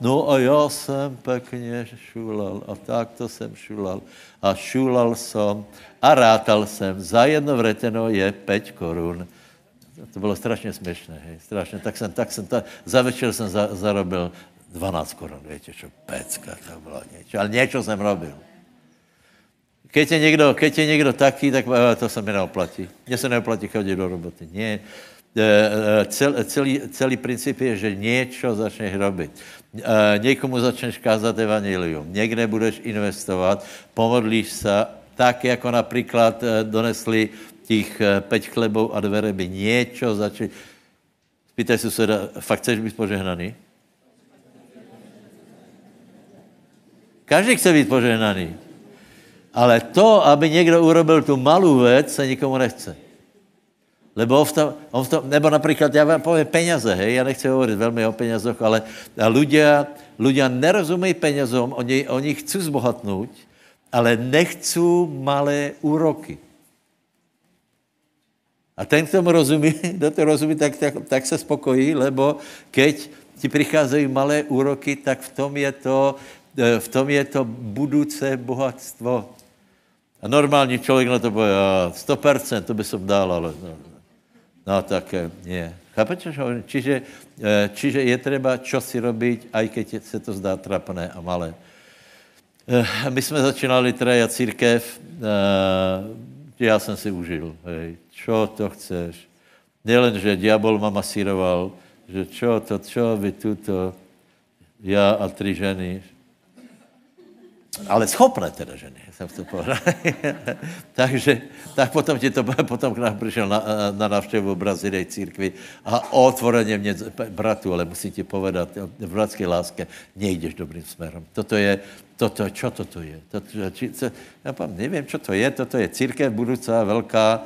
No a já jsem pekně šulal a tak to jsem šulal. A šulal jsem a rátal jsem, za jedno vreteno je 5 korun to bylo strašně směšné, hej, strašně. Tak jsem, tak jsem, ta, za večer jsem za, zarobil 12 korun, víte, čo, pecka, to bylo něco, ale něco jsem robil. Keď je někdo, keď je někdo taký, tak eh, to se mi neoplatí. Mně se neoplatí chodit do roboty. Nie. e, cel, celý, celý princip je, že něco začneš robit. Někomu začneš kázat evangelium, někde budeš investovat, pomodlíš se, tak jako například donesli těch peť chlebů a dvě ryby, něco začne. Spýtaj suseda, fakt chceš být požehnaný? Každý chce být požehnaný. Ale to, aby někdo urobil tu malou věc, se nikomu nechce. Lebo on v tom, on v tom, nebo například, já vám povím peněze, hej, já nechci hovorit velmi o penězoch, ale ľudia, ľudia nerozumejí penězom, oni, oni chcou zbohatnout, ale nechcou malé úroky. A ten, kdo tomu rozumí, kdo to rozumí, tak, tak, tak se spokojí, lebo keď ti přicházejí malé úroky, tak v tom je to, eh, v tom je to budoucí bohatstvo. A normální člověk na to bude, 100%, to by som dal, ale no, no tak eh, nie. Chápete, čo Čiže, eh, čiže je třeba čo si robiť, aj keď se to zdá trapné a malé. My jsme začínali traja církev, já jsem si užil, hej, čo to chceš. Nielen, že diabol ma masíroval, že čo to, čo vy tuto, já a tři ženy, ale schopné teda ženy, jsem to povedal. Takže, tak potom ti to, potom k nám přišel na, na návštěvu Brazílie církvi a otvoreně mě, bratu, ale musím ti povedat, v bratské láske nejdeš dobrým směrem. Toto je, toto, čo toto je? Toto, či, co, já nevím, čo to je, toto je církev budoucí, velká,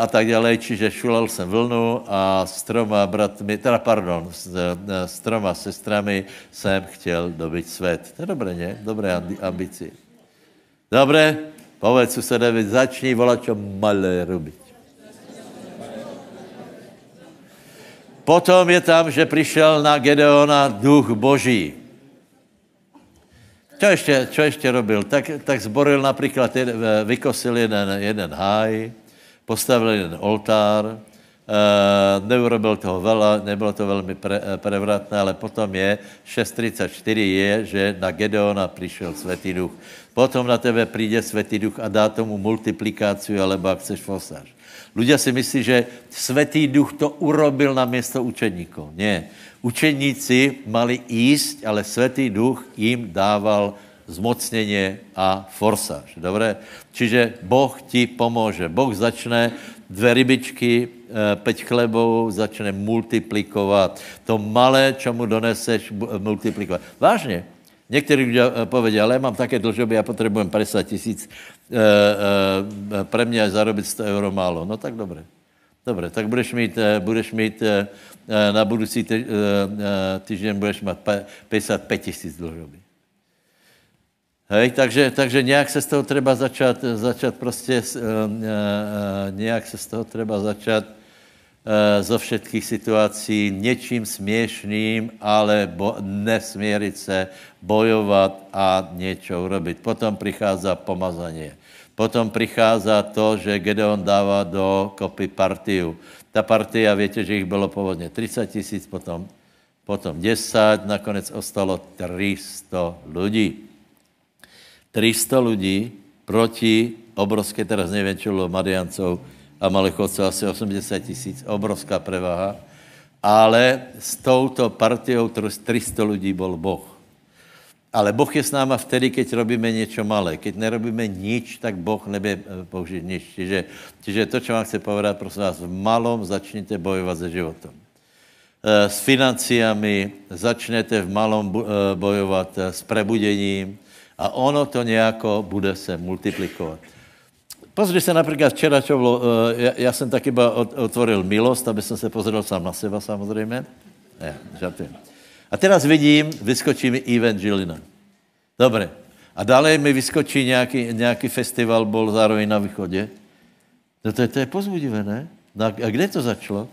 a tak dále, čiže šulal jsem vlnu a s troma bratmi, teda pardon, s, eh, s troma sestrami jsem chtěl dobit svět. To je dobré, ne? Dobré ambici. Dobré, povedz susedovi, začni volat, čo malé robiť. Potom je tam, že přišel na Gedeona duch boží. Čo ještě, čo ještě robil? Tak, tak zboril například, vykosil jeden, jeden háj, postavil jeden oltár, Uh, neurobil toho veľa, nebylo to velmi pre, eh, prevratné, ale potom je, 6.34 je, že na Gedeona přišel Světý duch. Potom na tebe přijde Světý duch a dá tomu multiplikáciu, alebo ak chceš fosáž. Ľudia si myslí, že Světý duch to urobil na město učeníkov. Ne. Učeníci mali jíst, ale Světý duch jim dával zmocněně a forsáž. Dobré? Čiže Boh ti pomůže. Boh začne dvě rybičky, eh, peť chlebou, začne multiplikovat. To malé, čo mu doneseš, multiplikovat. Vážně. Někteří lidé eh, povedí, ale já mám také dlžoby, já potřebuji 50 tisíc, e, e, pre mě je zarobit 100 euro málo. No tak dobré. Dobré, tak budeš mít, budeš mít na budoucí týden budeš mít 55 tisíc dlžoby. Hej, takže, takže nějak se z toho třeba začat, začat prostě, uh, uh, nějak se z toho třeba začat uh, zo všetkých situací něčím směšným, ale bo, nesměrit se, bojovat a něco urobit. Potom přichází pomazání. Potom přichází to, že Gedeon dává do kopy partiu. Ta partia, víte, že jich bylo původně 30 tisíc, potom, potom 10, nakonec ostalo 300 lidí. 300 lidí proti obrovské, teraz nevím, čo bylo Madiancov a Malechovcov, asi 80 tisíc, obrovská prevaha. Ale s touto partiou 300 lidí byl Boh. Ale Boh je s náma vtedy, keď robíme něco malé. Keď nerobíme nič, tak Boh nebě eh, použít nič. Čiže, čiže to, co vám chci povedat, prosím vás, v malom začněte bojovat se životem. Eh, s financiami, začnete v malom eh, bojovat s prebudením, a ono to nějako bude se multiplikovat. Pozri se například včera, čo bylo, eh, já, já jsem taky otvoril milost, aby jsem se pozrel sám na seba samozřejmě. Ne, žartujem. A teraz vidím, vyskočí mi event Žilina. Dobře. A dále mi vyskočí nějaký, nějaký festival, bol zároveň na východě. No to je, to je pozbudivé, ne? No a kde to začalo?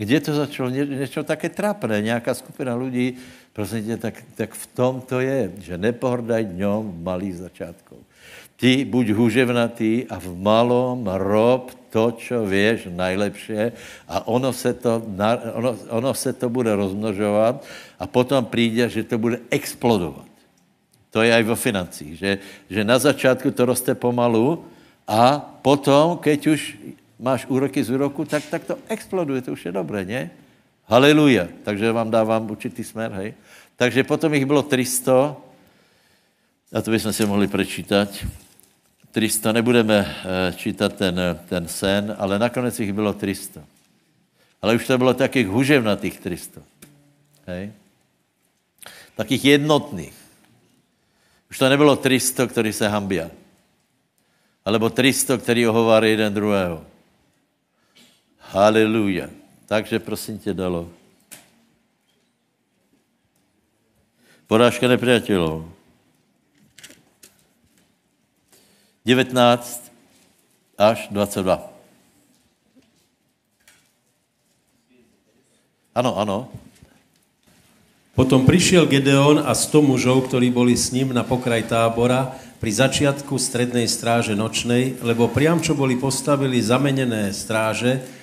Kde to začalo? Ně, něco také trápné. Nějaká skupina lidí Prosím tě, tak, tak v tom to je, že nepohrdaj dňom malých začátků. Ty buď hůževnatý a v malom rob to, čo věš najlepší a ono se to, ono, ono se to bude rozmnožovat a potom přijde, že to bude explodovat. To je aj vo financích, že, že na začátku to roste pomalu a potom, keď už máš úroky z úroku, tak, tak to exploduje, to už je dobré, ne? Haleluja. Takže vám dávám určitý smer, hej. Takže potom jich bylo 300, a to bychom si mohli prečítať. 300, nebudeme eh, čítat ten, ten sen, ale nakonec jich bylo 300. Ale už to bylo takých huževnatých 300. Hej? Takých jednotných. Už to nebylo 300, který se hambia. Alebo 300, který ohováří jeden druhého. Haleluja. Takže prosím tě dalo. Porážka nepriateľov. 19 až 22. Ano, ano. Potom prišiel Gedeon a sto mužov, ktorí boli s ním na pokraj tábora pri začiatku strednej stráže nočnej, lebo priam čo boli postavili zamenené stráže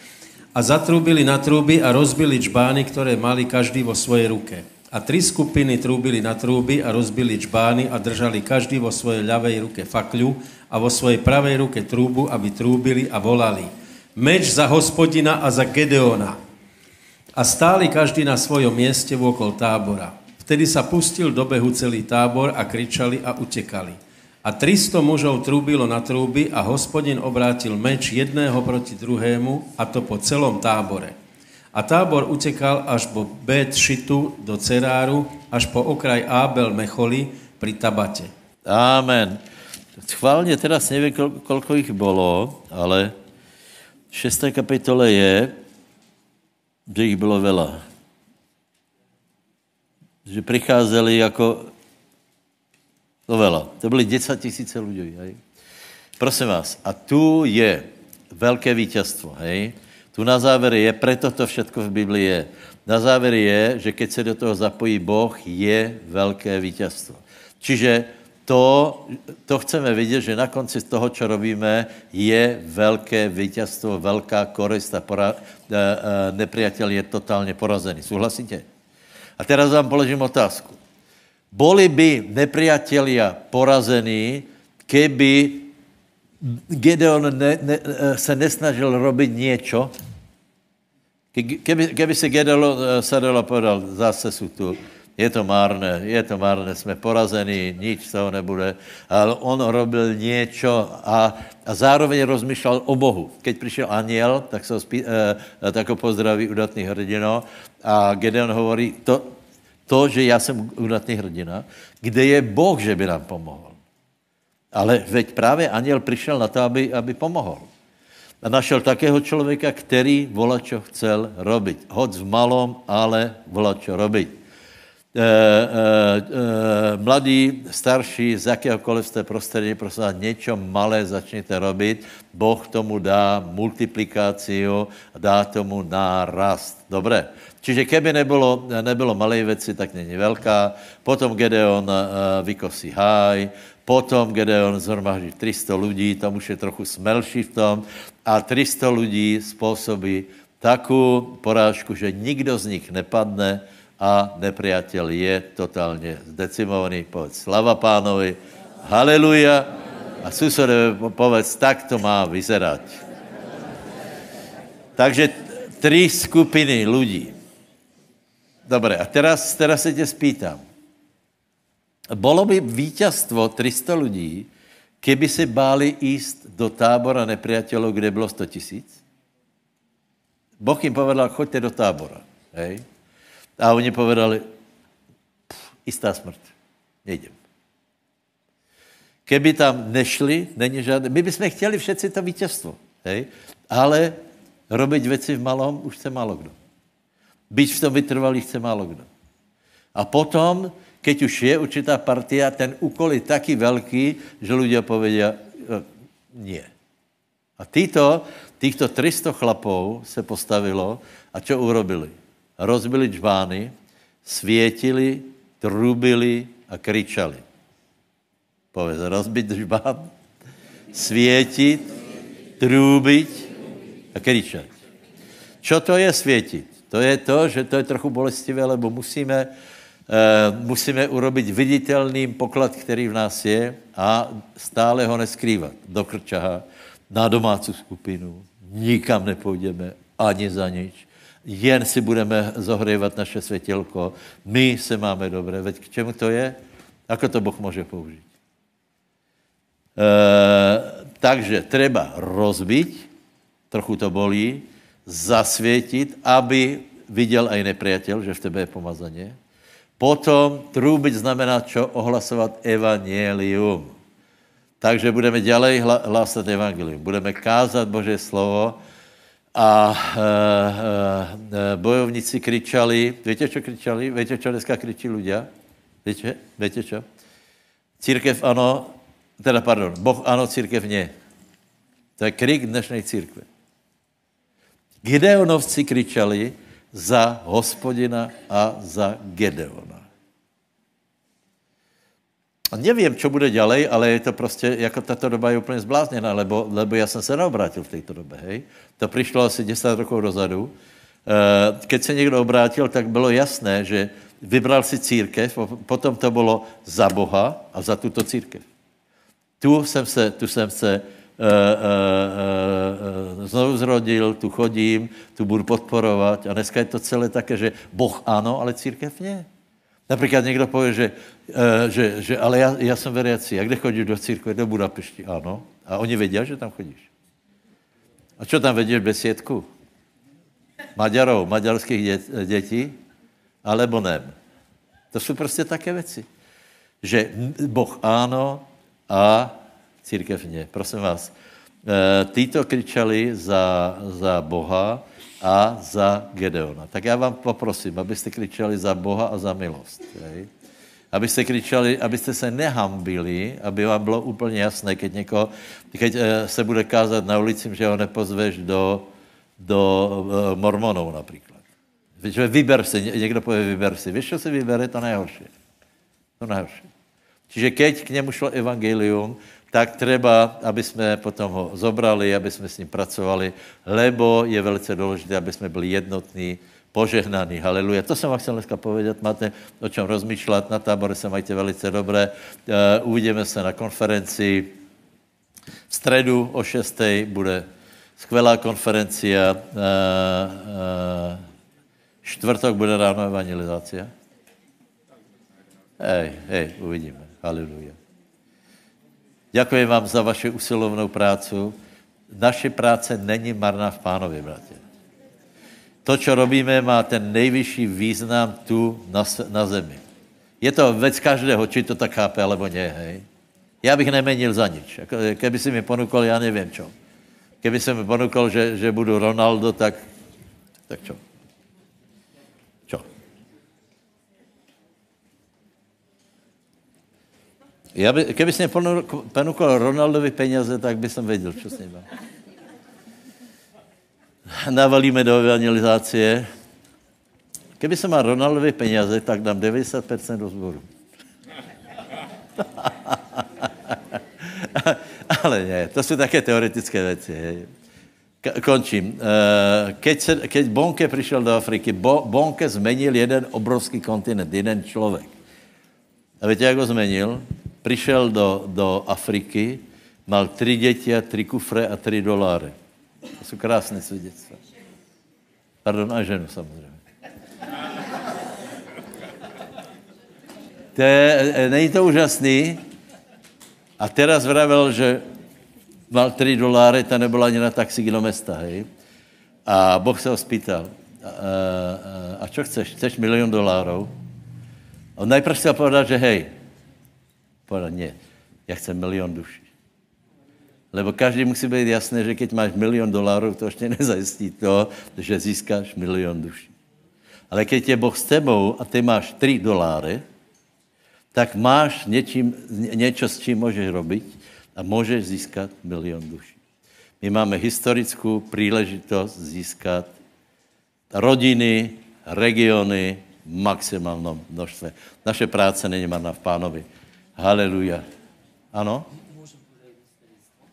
a zatrúbili na trúby a rozbili čbány, ktoré mali každý vo svojej ruke. A tri skupiny trúbili na trúby a rozbili čbány a držali každý vo svojej ľavej ruke fakľu a vo svojej pravej ruke trúbu, aby trúbili a volali. Meč za hospodina a za Gedeona. A stáli každý na svojom mieste vôkol tábora. Vtedy sa pustil do behu celý tábor a kričali a utekali. A 300 mužov trúbilo na trúby a hospodin obrátil meč jedného proti druhému a to po celom tábore. A tábor utekal až po Bet Šitu do Ceráru, až po okraj Ábel Mecholi pri Tabate. Amen. Schválně teraz nevím, kol, kolko jich bylo, ale v 6. kapitole je, že jich bylo veľa. Že přicházeli jako to veľa. To byly 10 tisíce lidí, hej. Prosím vás, a tu je velké vítězstvo, hej. Tu na závěr je, preto to všetko v Biblii je. Na závěr je, že keď se do toho zapojí Boh, je velké vítězstvo. Čiže to, to chceme vidět, že na konci toho, co robíme, je velké vítězstvo, velká korist a pora, nepriateľ je totálně porazený. Souhlasíte? A teraz vám položím otázku. Boli by nepriatelia porazení, keby Gedeon ne, ne, se nesnažil robiť niečo, keby, keby se Gedeon sadel a povedal, zase sú tu, je to márné, je to márné, jsme porazení, nič z toho nebude. Ale on robil něco a, a zároveň rozmýšlel o Bohu. Keď přišel aniel, tak, se ho, spí, eh, tak ho pozdraví udatný hrdino a Gedeon hovorí, to, to, že já jsem udatný hrdina, kde je Boh, že by nám pomohl. Ale veď právě aniel přišel na to, aby, aby pomohl. A našel takého člověka, který vola, čo chcel robiť. Hoď v malom, ale vola, čo robiť. E, e, e, mladí, starší, z jakéhokoliv jste prostředí, prosím vás, něco malé začněte robit, Boh tomu dá multiplikáciu, dá tomu nárast. Dobré. Čiže keby nebylo, nebylo malé věci, tak není velká. Potom Gedeon uh, vykosí háj, potom Gedeon zhromaždí 300 lidí, tam už je trochu smelší v tom, a 300 lidí způsobí takovou porážku, že nikdo z nich nepadne a nepriateľ je totálně zdecimovaný. Povedz slava pánovi, haleluja. A susedovi povedz, tak to má vyzerať. Takže tři skupiny lidí. Dobré, a teraz, teraz se tě spýtam. Bolo by víťazstvo 300 lidí, keby se báli jíst do tábora nepriateľov, kde bylo 100 tisíc? Boh jim povedal, choďte do tábora. Hej? A oni povedali, jistá smrt, nejdem. Keby tam nešli, není žádné... My bychom chtěli všetci to vítězstvo, hej? ale robiť věci v malom už chce málo kdo. Byť v tom vytrvalý chce málo kdo. A potom, keď už je určitá partia, ten úkol je taký veľký, že ľudia povedia, e, nie. A týto, týchto 300 chlapov se postavilo a čo urobili? Rozbili džbány, svietili, trubili a kričali. Povedz, rozbit džbán, svietit, trúbiť a kričať. Čo to je svietiť? To je to, že to je trochu bolestivé, lebo musíme, uh, musíme urobiť viditelný poklad, který v nás je a stále ho neskrývat do krčaha, na domácí skupinu, nikam nepůjdeme, ani za nič. Jen si budeme zohrývat naše světělko. My se máme dobré. Veď k čemu to je? Ako to Boh může použít? E, takže treba rozbiť, trochu to bolí, zasvětit, aby viděl aj nepriateľ, že v tebe je pomazaně. Potom trúbiť znamená čo? Ohlasovat evangelium. Takže budeme ďalej hlásat evangelium. Budeme kázat Bože slovo a e, e, bojovníci kričali, víte, čo kričali? Víte, čo dneska kričí ľudia? Víte, víte čo? Církev ano, teda pardon, Boh ano, církev ne. To je krik dnešnej církve. Gideonovci kričali za hospodina a za Gedeona. A nevím, co bude ďalej, ale je to prostě, jako tato doba je úplně zblázněná, lebo, lebo já jsem se neobrátil v této době, hej. To přišlo asi 10 rokov dozadu. Eh, keď se někdo obrátil, tak bylo jasné, že vybral si církev, potom to bylo za Boha a za tuto církev. Tu jsem se, tu jsem se znovu zrodil, tu chodím, tu budu podporovat a dneska je to celé také, že Boh ano, ale církev ne. Například někdo pově, že, že, že ale já, já jsem veriací. A kde chodíš do církve? Do Budapešti. Ano. A oni vědí, že tam chodíš. A co tam vedíš besiedku? Maďarou, maďarských dět, dětí? Alebo ne. To jsou prostě také věci. Že Boh ano a církev ne. Prosím vás, eh, títo kričali za, za Boha, a za Gedeona. Tak já vám poprosím, abyste kričali za Boha a za milost. Hej? Abyste kričali, abyste se nehambili, aby vám bylo úplně jasné, keď, někoho, keď eh, se bude kázat na ulici, že ho nepozveš do, do uh, mormonů například. Že vyber si, někdo pově vyber si. Víš, co si vybere? To nejhorší. To nejhorší. Čiže keď k němu šlo evangelium, tak třeba, aby jsme potom ho zobrali, aby jsme s ním pracovali, lebo je velice důležité, aby jsme byli jednotní, požehnaní. Haleluja. To jsem vám chtěl dneska povedat. Máte o čem rozmýšlet. Na tábore se majte velice dobré. Uh, uvidíme se na konferenci. V středu o 6. bude skvělá konferencia. Uh, uh, čtvrtok bude ráno evangelizace. Hej, hej, uvidíme. Haleluja. Děkuji vám za vaši usilovnou prácu. Naše práce není marná v pánovi, bratě. To, co robíme, má ten nejvyšší význam tu na, na zemi. Je to věc každého, či to tak chápe, alebo ne, hej. Já bych nemenil za nič. Keby si mi ponukol, já nevím čo. Keby si mi ponukol, že, že budu Ronaldo, tak, tak čo? Já by, keby jsi mě ponukal Ronaldovi peněze, tak by jsem věděl, co s ním Navalíme do evangelizácie. Keby jsem mal Ronaldovi peněze, tak dám 90% do zboru. Ale ne, to jsou také teoretické věci. Končím. Eh, keď, se, keď Bonke přišel do Afriky, Bo, Bonke zmenil jeden obrovský kontinent, jeden člověk. A víte, jak ho zmenil? Přišel do, do Afriky, mal tři děti a tři kufre a tři doláry. To jsou krásné svědectva. Pardon, a ženu samozřejmě. To je, e, není to úžasný? A teraz vravel, že mal tři doláry, ta nebyla ani na taxi do města, hej? A Boh se ho spýtal, a, a, a čo chceš? Chceš milion dolárů? On najprv chtěl povedat, že hej, Povedal, ne, já chcem milion duší. Lebo každý musí být jasné, že keď máš milion dolarů, to ještě nezajistí to, že získáš milion duší. Ale keď je Boh s tebou a ty máš 3 doláry, tak máš něčím, něco, s čím můžeš robiť a můžeš získat milion duší. My máme historickou příležitost získat rodiny, regiony, maximálnom množstve. Naše práce není marná v pánovi. Haleluja. Ano?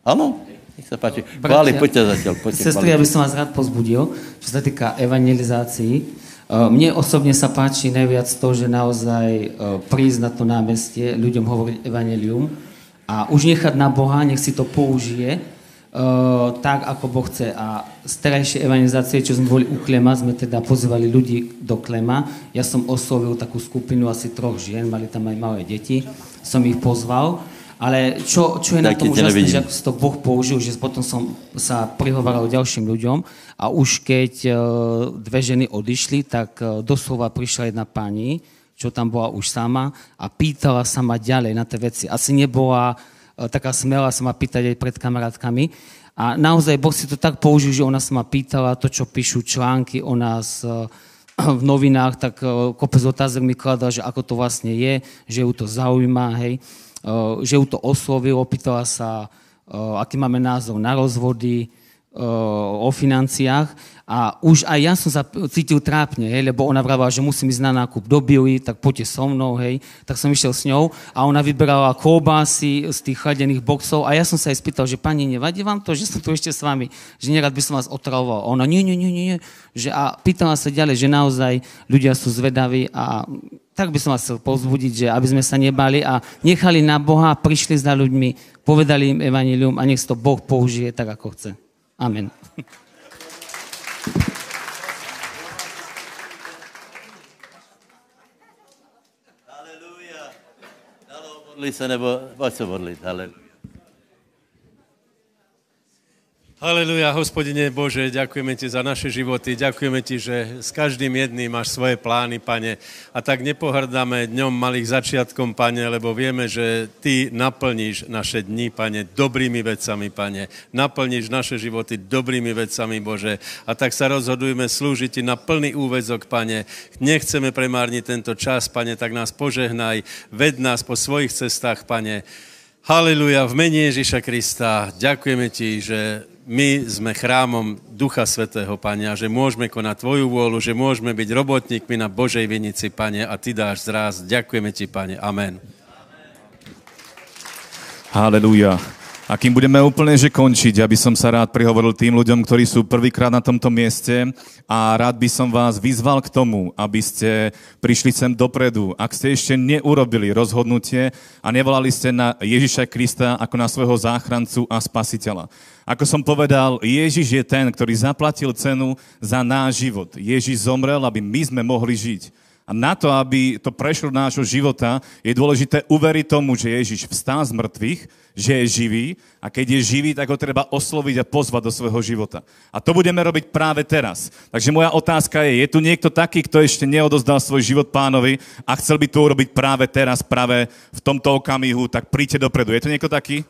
Ano? Nech sa páči. Chváli, poďte zatiaľ. Poďte, Sestry, ja by som vás rád pozbudil, čo sa týka evangelizácií. E, mne osobne sa páči najviac to, že naozaj e, prísť na to námestie, ľuďom hovoriť evangelium a už nechať na Boha, nech si to použije, e, tak, ako Boh chce. A z terajšej evangelizácie, čo sme boli u Klema, sme teda pozývali ľudí do Klema. Ja som oslovil takú skupinu asi troch žien, mali tam aj malé deti. Som ich pozval. Ale čo, čo je na tom úžasné, že ako si to Boh použil, že potom som sa prihovaral ďalším ľuďom a už keď uh, dve ženy odišli, tak uh, doslova prišla jedna pani, čo tam bola už sama a pýtala sa ma ďalej na tie veci. Asi nebola taká smelá sa ma pýtať aj pred kamarátkami. A naozaj Boh si to tak použil, že ona sa ma pýtala to, čo píšu články o nás e, v novinách, tak e, kopec otázok mi kladal, že ako to vlastne je, že ju to zaujíma, hej, že ju to oslovilo, pýtala sa, aký máme názov na rozvody, o financiách a už aj ja som sa cítil trápne, hej, lebo ona vravila, že musím ísť na nákup do Billy, tak poďte so mnou, hej. Tak som išiel s ňou a ona vyberala klobásy z tých chladených boxov a ja som sa aj spýtal, že pani, nevadí vám to, že som tu ešte s vami, že nerad by som vás otravoval. A ona, nie, nie, nie, nie, že a pýtala sa ďalej, že naozaj ľudia sú zvedaví a tak by som vás chcel povzbudiť, že aby sme sa nebali a nechali na Boha, prišli za ľuďmi, povedali im evanilium a nech to Boh použije tak, ako chce. Amen. Haleluja. Dalo, modli se, nebo pojď modlit. Haleluja. Haleluja, hospodine Bože, ďakujeme Ti za naše životy, ďakujeme Ti, že s každým jedným máš svoje plány, Pane. A tak nepohrdáme dňom malých začiatkom, Pane, lebo vieme, že Ty naplníš naše dni, Pane, dobrými vecami, Pane. Naplníš naše životy dobrými vecami, Bože. A tak sa rozhodujeme slúžiť Ti na plný úvezok, Pane. Nechceme premárniť tento čas, Pane, tak nás požehnaj, ved nás po svojich cestách, Pane. Haleluja, v mene Ježíša Krista. Ďakujeme Ti, že my sme chrámom Ducha Svetého, Pane, a že môžeme konať Tvoju vôľu, že môžeme byť robotníkmi na Božej vinici, Pane, a Ty dáš zraz. Ďakujeme Ti, Pane. Amen. Haleluja. A kým budeme úplne že končiť, aby som sa rád prihovoril tým ľuďom, ktorí sú prvýkrát na tomto mieste a rád by som vás vyzval k tomu, aby ste prišli sem dopredu. Ak ste ešte neurobili rozhodnutie a nevolali ste na Ježiša Krista ako na svojho záchrancu a spasiteľa. Ako som povedal, Ježiš je ten, ktorý zaplatil cenu za náš život. Ježiš zomrel, aby my sme mohli žiť. A na to, aby to prešlo do nášho života, je dôležité uveriť tomu, že Ježiš vstá z mŕtvych, že je živý a keď je živý, tak ho treba osloviť a pozvať do svojho života. A to budeme robiť práve teraz. Takže moja otázka je, je tu niekto taký, kto ešte neodozdal svoj život pánovi a chcel by to urobiť práve teraz, práve v tomto okamihu, tak príďte dopredu. Je tu niekto taký?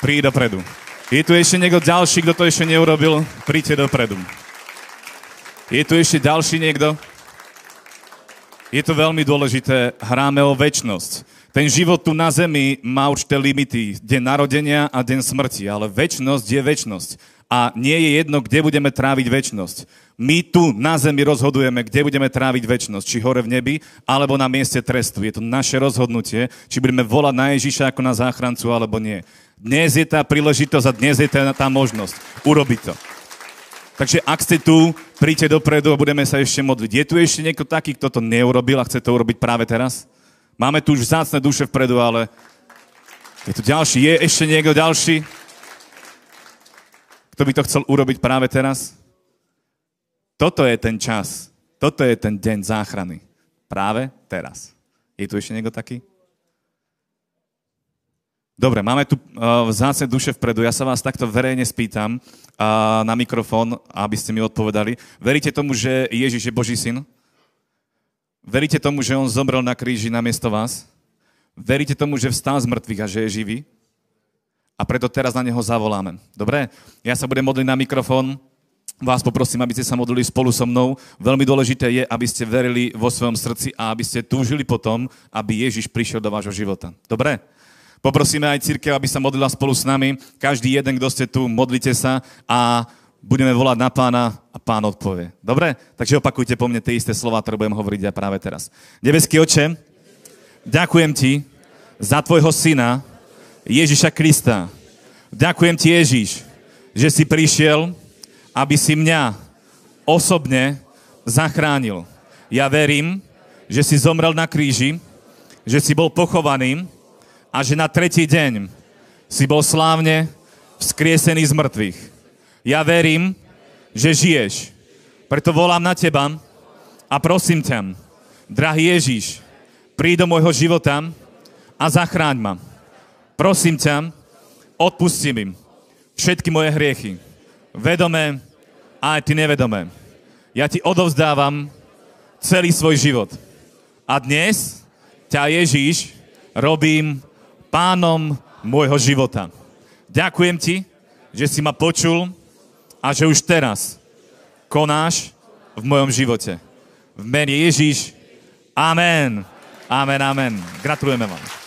Príď dopredu. Je tu ešte niekto ďalší, kto to ešte neurobil? Príďte dopredu. Je tu ešte ďalší niekto? Je to veľmi dôležité, hráme o väčnosť. Ten život tu na zemi má určité limity, deň narodenia a deň smrti, ale väčnosť je väčnosť. A nie je jedno, kde budeme tráviť väčnosť. My tu na zemi rozhodujeme, kde budeme tráviť väčnosť, či hore v nebi, alebo na mieste trestu. Je to naše rozhodnutie, či budeme volať na Ježiša ako na záchrancu, alebo nie. Dnes je tá príležitosť a dnes je tá možnosť urobiť to. Takže ak ste tu, príďte dopredu a budeme sa ešte modliť. Je tu ešte niekto taký, kto to neurobil a chce to urobiť práve teraz? Máme tu už vzácne duše vpredu, ale je tu ďalší. Je ešte niekto ďalší, kto by to chcel urobiť práve teraz? Toto je ten čas. Toto je ten deň záchrany. Práve teraz. Je tu ešte niekto taký? Dobre, máme tu uh, vzácne duše vpredu. Ja sa vás takto verejne spýtam uh, na mikrofón, aby ste mi odpovedali. Veríte tomu, že Ježiš je Boží syn? Veríte tomu, že on zomrel na kríži namiesto vás? Veríte tomu, že vstal z mŕtvych a že je živý? A preto teraz na neho zavoláme. Dobre? Ja sa budem modliť na mikrofón. Vás poprosím, aby ste sa modlili spolu so mnou. Veľmi dôležité je, aby ste verili vo svojom srdci a aby ste túžili potom, aby Ježiš prišiel do vášho života. Dobre? Poprosíme aj církev, aby sa modlila spolu s nami. Každý jeden, kto ste tu, modlite sa a budeme volať na pána a pán odpovie. Dobre? Takže opakujte po mne tie isté slova, ktoré budem hovoriť aj práve teraz. Nebeský oče, ďakujem ti za tvojho syna, Ježiša Krista. Ďakujem ti, Ježiš, že si prišiel, aby si mňa osobne zachránil. Ja verím, že si zomrel na kríži, že si bol pochovaný, a že na tretí deň si bol slávne vzkriesený z mŕtvych. Ja verím, že žiješ. Preto volám na teba a prosím ťa, drahý Ježíš, príď do môjho života a zachráň ma. Prosím ťa, odpusti mi všetky moje hriechy, vedomé a aj ty nevedomé. Ja ti odovzdávam celý svoj život. A dnes ťa Ježíš robím pánom môjho života. Ďakujem ti, že si ma počul a že už teraz konáš v mojom živote. V mene Ježíš. Amen. Amen, amen. Gratulujeme vám.